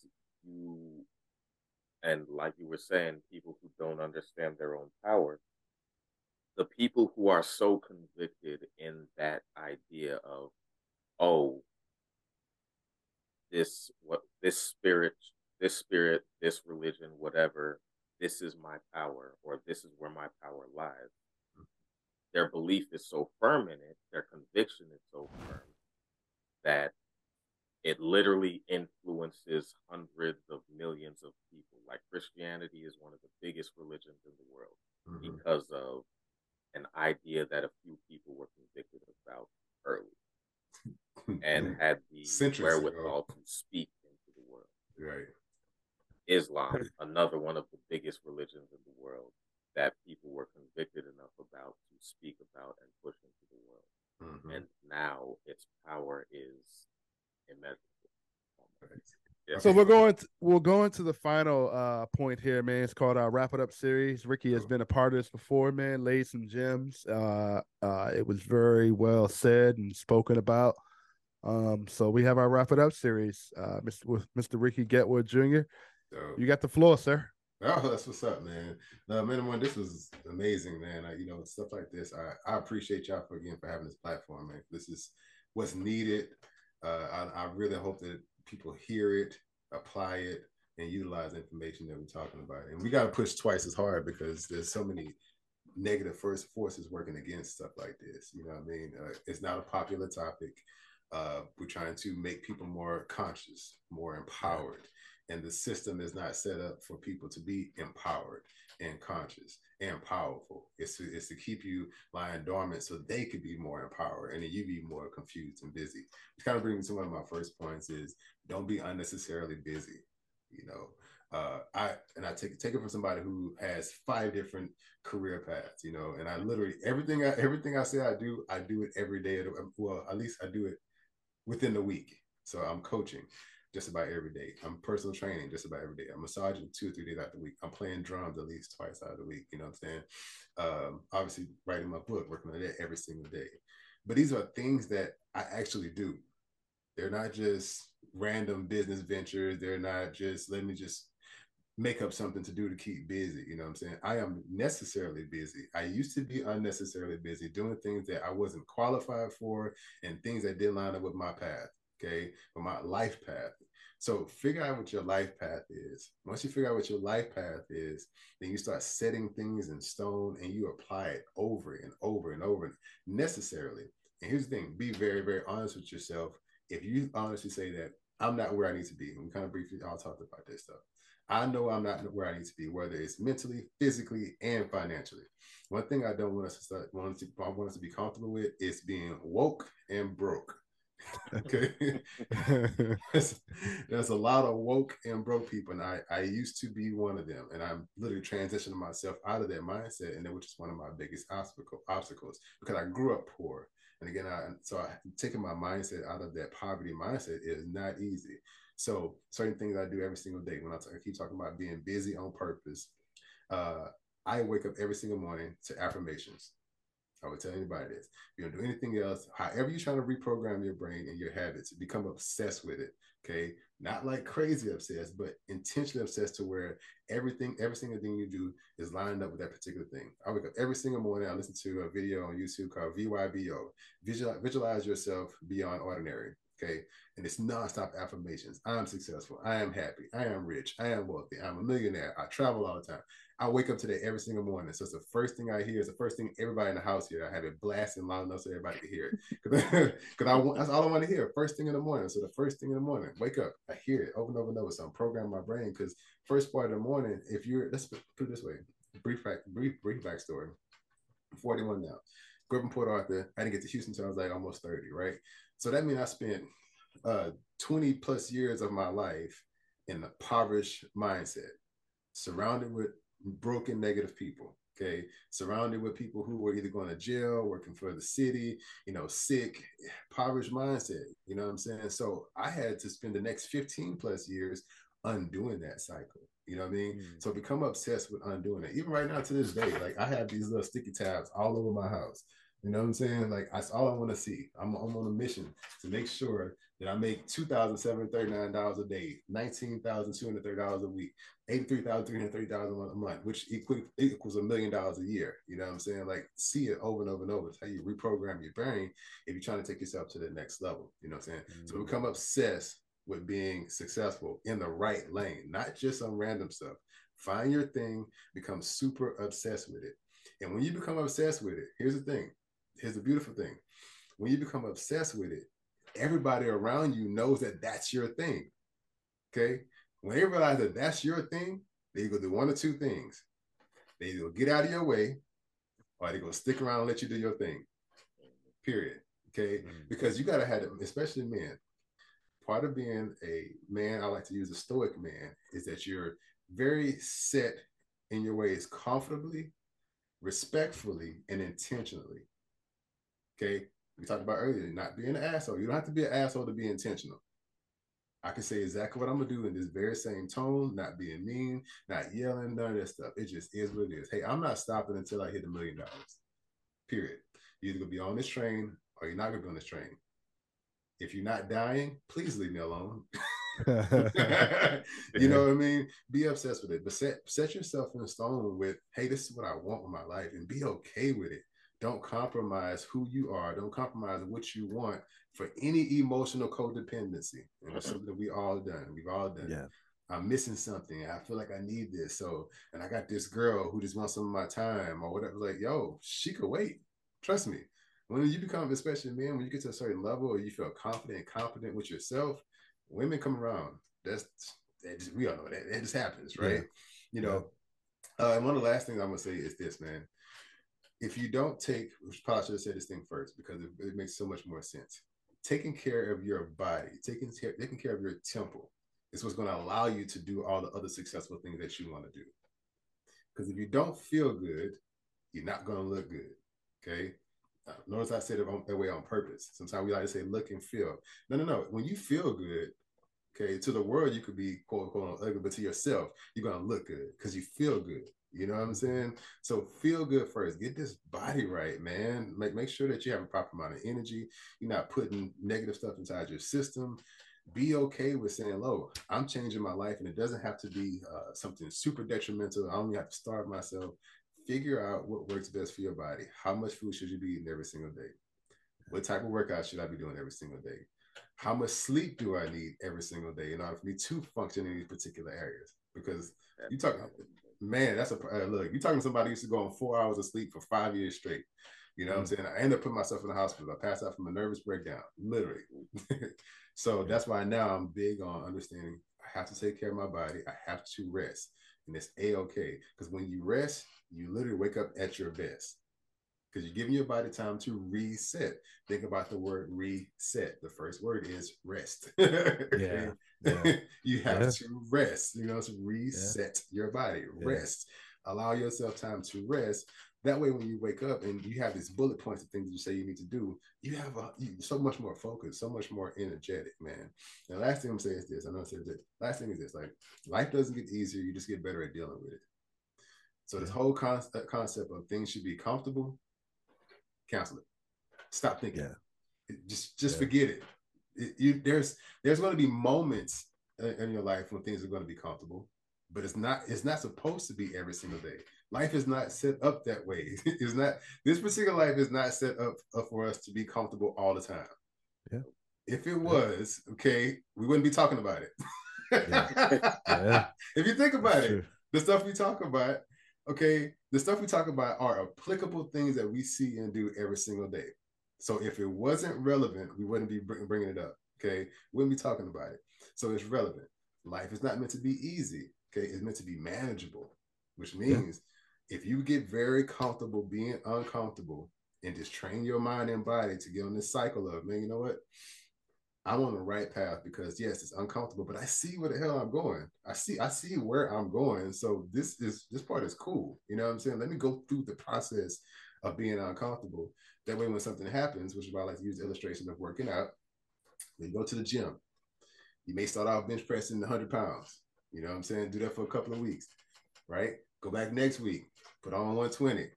you and like you were saying, people who don't understand their own power, the people who are so convicted in that idea of, oh, this what this spirit, this spirit, this religion, whatever, this is my power or this is where my power lies. Their belief is so firm in it, their conviction is so firm that it literally influences hundreds of millions of people. Like Christianity is one of the biggest religions in the world mm-hmm. because of an idea that a few people were convicted about early (laughs) and had the Centuries wherewithal ago. to speak into the world. Right. Islam, another one of the biggest religions in the world that people were convicted enough about to speak about and push into the world. Mm-hmm. And now its power is immeasurable. Yeah. So we're going to, we'll go into the final uh point here, man. It's called our wrap it up series. Ricky has been a part of this before, man. Laid some gems. Uh uh it was very well said and spoken about. Um, so we have our wrap it up series. Uh Mr. with Mr. Ricky Getwood Jr. You got the floor, sir. Oh, that's what's up, man. No, man, one, this was amazing, man. I, you know, stuff like this. I, I appreciate y'all for again for having this platform, man. This is what's needed. Uh, I, I really hope that people hear it, apply it, and utilize information that we're talking about. And we got to push twice as hard because there's so many negative first forces working against stuff like this. You know what I mean? Uh, it's not a popular topic. Uh, we're trying to make people more conscious, more empowered. And the system is not set up for people to be empowered and conscious and powerful. It's to, it's to keep you lying dormant so they could be more empowered and you be more confused and busy. Which kind of brings me to one of my first points is don't be unnecessarily busy. You know, uh, I and I take take it from somebody who has five different career paths. You know, and I literally everything I everything I say I do I do it every day. Well, at least I do it within the week. So I'm coaching just about every day. I'm personal training just about every day. I'm massaging two or three days out the week. I'm playing drums at least twice out of the week. You know what I'm saying? Um, obviously, writing my book, working on that every single day. But these are things that I actually do. They're not just random business ventures. They're not just let me just make up something to do to keep busy. You know what I'm saying? I am necessarily busy. I used to be unnecessarily busy doing things that I wasn't qualified for and things that didn't line up with my path. Okay. With my life path. So figure out what your life path is. Once you figure out what your life path is, then you start setting things in stone and you apply it over and over and over necessarily. And here's the thing be very, very honest with yourself. If you honestly say that I'm not where I need to be, and we kind of briefly all talked about this stuff. I know I'm not where I need to be, whether it's mentally, physically, and financially. One thing I don't want us to start, want us to, I want us to be comfortable with is being woke and broke okay. (laughs) There's, a lot of woke and broke people and I, I used to be one of them and i'm literally transitioning myself out of that mindset and that was just one of my biggest obstacle, obstacles because i grew up poor and again i so I, taking my mindset out of that poverty mindset is not easy. So certain things i do every single day when I, talk, I keep talking about being busy on purpose uh, i wake up every single morning to affirmations I would tell anybody this. You don't do anything else. However, you're trying to reprogram your brain and your habits, become obsessed with it. Okay. Not like crazy obsessed, but intentionally obsessed to where everything, every single thing you do is lined up with that particular thing. I wake up every single morning. I listen to a video on YouTube called VYBO. Visualize, visualize yourself beyond ordinary. Okay. And it's nonstop affirmations. I'm successful. I am happy. I am rich. I am wealthy. I'm a millionaire. I travel all the time. I wake up today every single morning. So it's the first thing I hear. It's the first thing everybody in the house hear. I have it blasting loud enough so everybody can hear it. (laughs) Because I want that's all I want to hear. First thing in the morning. So the first thing in the morning, wake up. I hear it over and over and over. So I'm programming my brain because first part of the morning, if you're let's put it this way, brief brief brief backstory. I'm 41 now. Grew up in Port Arthur. I didn't get to Houston until I was like almost 30, right? So that means I spent uh 20 plus years of my life in a impoverished mindset, surrounded with broken, negative people. Okay, surrounded with people who were either going to jail, working for the city, you know, sick, impoverished mindset. You know what I'm saying? So I had to spend the next 15 plus years undoing that cycle. You know what I mean? Mm. So become obsessed with undoing it. Even right now to this day, like I have these little sticky tabs all over my house. You know what I'm saying? Like that's all I want to see. I'm, I'm on a mission to make sure that I make two thousand seven thirty nine dollars a day, nineteen thousand two hundred thirty dollars a week, eighty three thousand three hundred thirty dollars a month, which equals equals a million dollars a year. You know what I'm saying? Like see it over and over and over. It's how you reprogram your brain if you're trying to take yourself to the next level. You know what I'm saying? Mm-hmm. So become obsessed with being successful in the right lane, not just some random stuff. Find your thing, become super obsessed with it. And when you become obsessed with it, here's the thing. Here's the beautiful thing. When you become obsessed with it, everybody around you knows that that's your thing. Okay. When they realize that that's your thing, they go do one or two things. They either get out of your way or they go stick around and let you do your thing. Period. Okay. Mm-hmm. Because you got to have it, especially men. Part of being a man, I like to use a stoic man, is that you're very set in your ways comfortably, respectfully, and intentionally. Okay. We talked about earlier, not being an asshole. You don't have to be an asshole to be intentional. I can say exactly what I'm gonna do in this very same tone, not being mean, not yelling, none of that stuff. It just is what it is. Hey, I'm not stopping until I hit a million dollars. Period. You're either gonna be on this train or you're not gonna be on this train. If you're not dying, please leave me alone. (laughs) you know what I mean? Be obsessed with it, but set set yourself in stone with, hey, this is what I want with my life, and be okay with it. Don't compromise who you are. Don't compromise what you want for any emotional codependency. And that's something that we all done. We've all done. Yeah. I'm missing something. I feel like I need this. So, and I got this girl who just wants some of my time or whatever. Like, yo, she could wait. Trust me. When you become, especially man, when you get to a certain level or you feel confident and confident with yourself, women come around. That's that just, we all know that. It just happens, right? Yeah. You know. Uh, and one of the last things I'm gonna say is this, man. If you don't take, which probably should have said this thing first because it, it makes so much more sense. Taking care of your body, taking care, taking care of your temple, is what's going to allow you to do all the other successful things that you want to do. Because if you don't feel good, you're not going to look good. Okay. Uh, notice I said it on, that way on purpose. Sometimes we like to say look and feel. No, no, no. When you feel good, okay, to the world you could be quote unquote ugly, but to yourself you're gonna look good because you feel good. You know what I'm saying? So feel good first. Get this body right, man. Make make sure that you have a proper amount of energy. You're not putting negative stuff inside your system. Be okay with saying, "Low, I'm changing my life, and it doesn't have to be uh, something super detrimental. I only have to starve myself figure out what works best for your body. How much food should you be eating every single day? What type of workout should I be doing every single day? How much sleep do I need every single day in order for me to function in these particular areas? Because you talk, man, that's a uh, look. You're talking to somebody used to go on four hours of sleep for five years straight. You know mm-hmm. what I'm mm. saying? I ended up putting myself in the hospital. I passed out from a nervous breakdown, literally. (laughs) so that's why now I'm big on understanding I have to take care of my body. I have to rest. And it's a okay. Because when you rest, you literally wake up at your best because you're giving your body time to reset. Think about the word reset. The first word is rest. (laughs) yeah. yeah. you have yeah. to rest, you know, to reset yeah. your body, rest. Allow yourself time to rest. That way, when you wake up and you have these bullet points of things you say you need to do, you have a, you, so much more focus, so much more energetic, man. And last thing I'm saying is this. I know I said this. Last thing is this: like life doesn't get easier; you just get better at dealing with it. So this whole con- uh, concept of things should be comfortable, cancel it. Stop thinking. Yeah. Just just yeah. forget it. it you, there's there's going to be moments in your life when things are going to be comfortable, but it's not it's not supposed to be every single day. Life is not set up that way. (laughs) it's not this particular life is not set up, for us to be comfortable all the time. Yeah. If it was, okay, we wouldn't be talking about it. yeah. (laughs) yeah. If you think about That's it, true. the stuff we talk about okay, the stuff we talk about are applicable things that we see and do every single day. So if it wasn't relevant, we wouldn't be bringing it up. Okay, we wouldn't be talking about it. So it's relevant. Life is not meant to be easy. Okay, it's meant to be manageable, which means yeah. if you get very comfortable being uncomfortable and just train your mind and body to get on this cycle of, man, you know what? I'm on the right path because yes, it's uncomfortable, but I see where the hell I'm going. I see, I see where I'm going. So this is this part is cool. You know what I'm saying? Let me go through the process of being uncomfortable. That way, when something happens, which is why I like to use the illustration of working out, you go to the gym, you may start off bench pressing 100 pounds. You know what I'm saying? Do that for a couple of weeks, right? Go back next week, put on 120,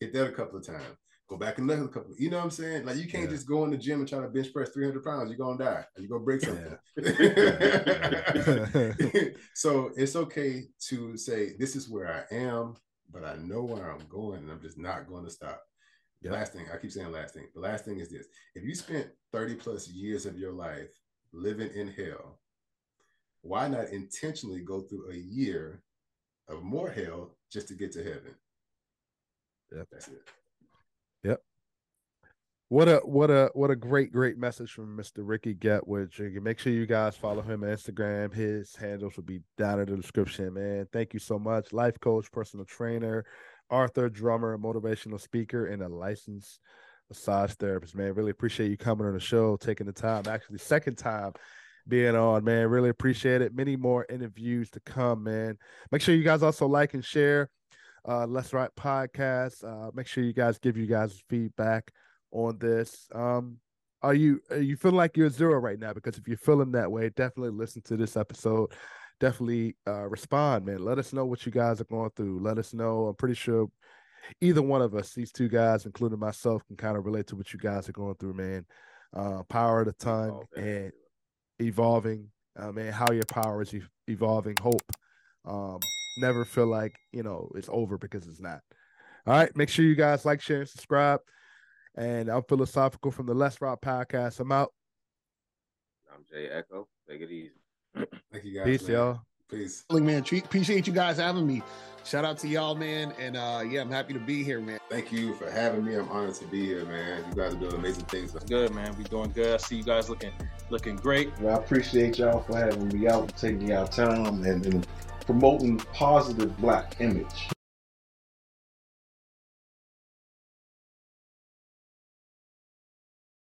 hit that a couple of times go back another couple. You know what I'm saying? Like you can't yeah. just go in the gym and try to bench press 300 pounds. You're gonna die. You're gonna break something. Yeah. (laughs) (laughs) so it's okay to say this is where I am, but I know where I'm going, and I'm just not going to stop. The last thing I keep saying, last thing. The last thing is this: if you spent 30 plus years of your life living in hell, why not intentionally go through a year of more hell just to get to heaven. Yep. That's it. What a what a what a great great message from Mr. Ricky Getwich. Make sure you guys follow him on Instagram. His handles will be down in the description, man. Thank you so much. Life coach, personal trainer, Arthur drummer, motivational speaker, and a licensed massage therapist. Man, really appreciate you coming on the show, taking the time. Actually, second time being on, man. Really appreciate it. Many more interviews to come, man. Make sure you guys also like and share uh Let's Write podcast. Uh make sure you guys give you guys feedback on this. Um are you are you feeling like you're zero right now? Because if you're feeling that way, definitely listen to this episode. Definitely uh respond, man. Let us know what you guys are going through. Let us know. I'm pretty sure either one of us, these two guys, including myself, can kind of relate to what you guys are going through, man. Uh, power of the time oh, and evolving, uh, man. How your power is evolving. Hope. Um, never feel like you know it's over because it's not. All right, make sure you guys like, share, and subscribe. And I'm philosophical from the Let's Rock podcast. I'm out. I'm Jay Echo. Take it easy. (clears throat) Thank you guys. Peace, man. y'all. Peace. Man, treat, appreciate you guys having me. Shout out to y'all, man. And uh yeah, I'm happy to be here, man. Thank you for having me. I'm honored to be here, man. You guys are doing amazing things. Good, man. We doing good. I see you guys looking looking great. Well, I appreciate y'all for having me out, taking y'all time and, and promoting positive black image.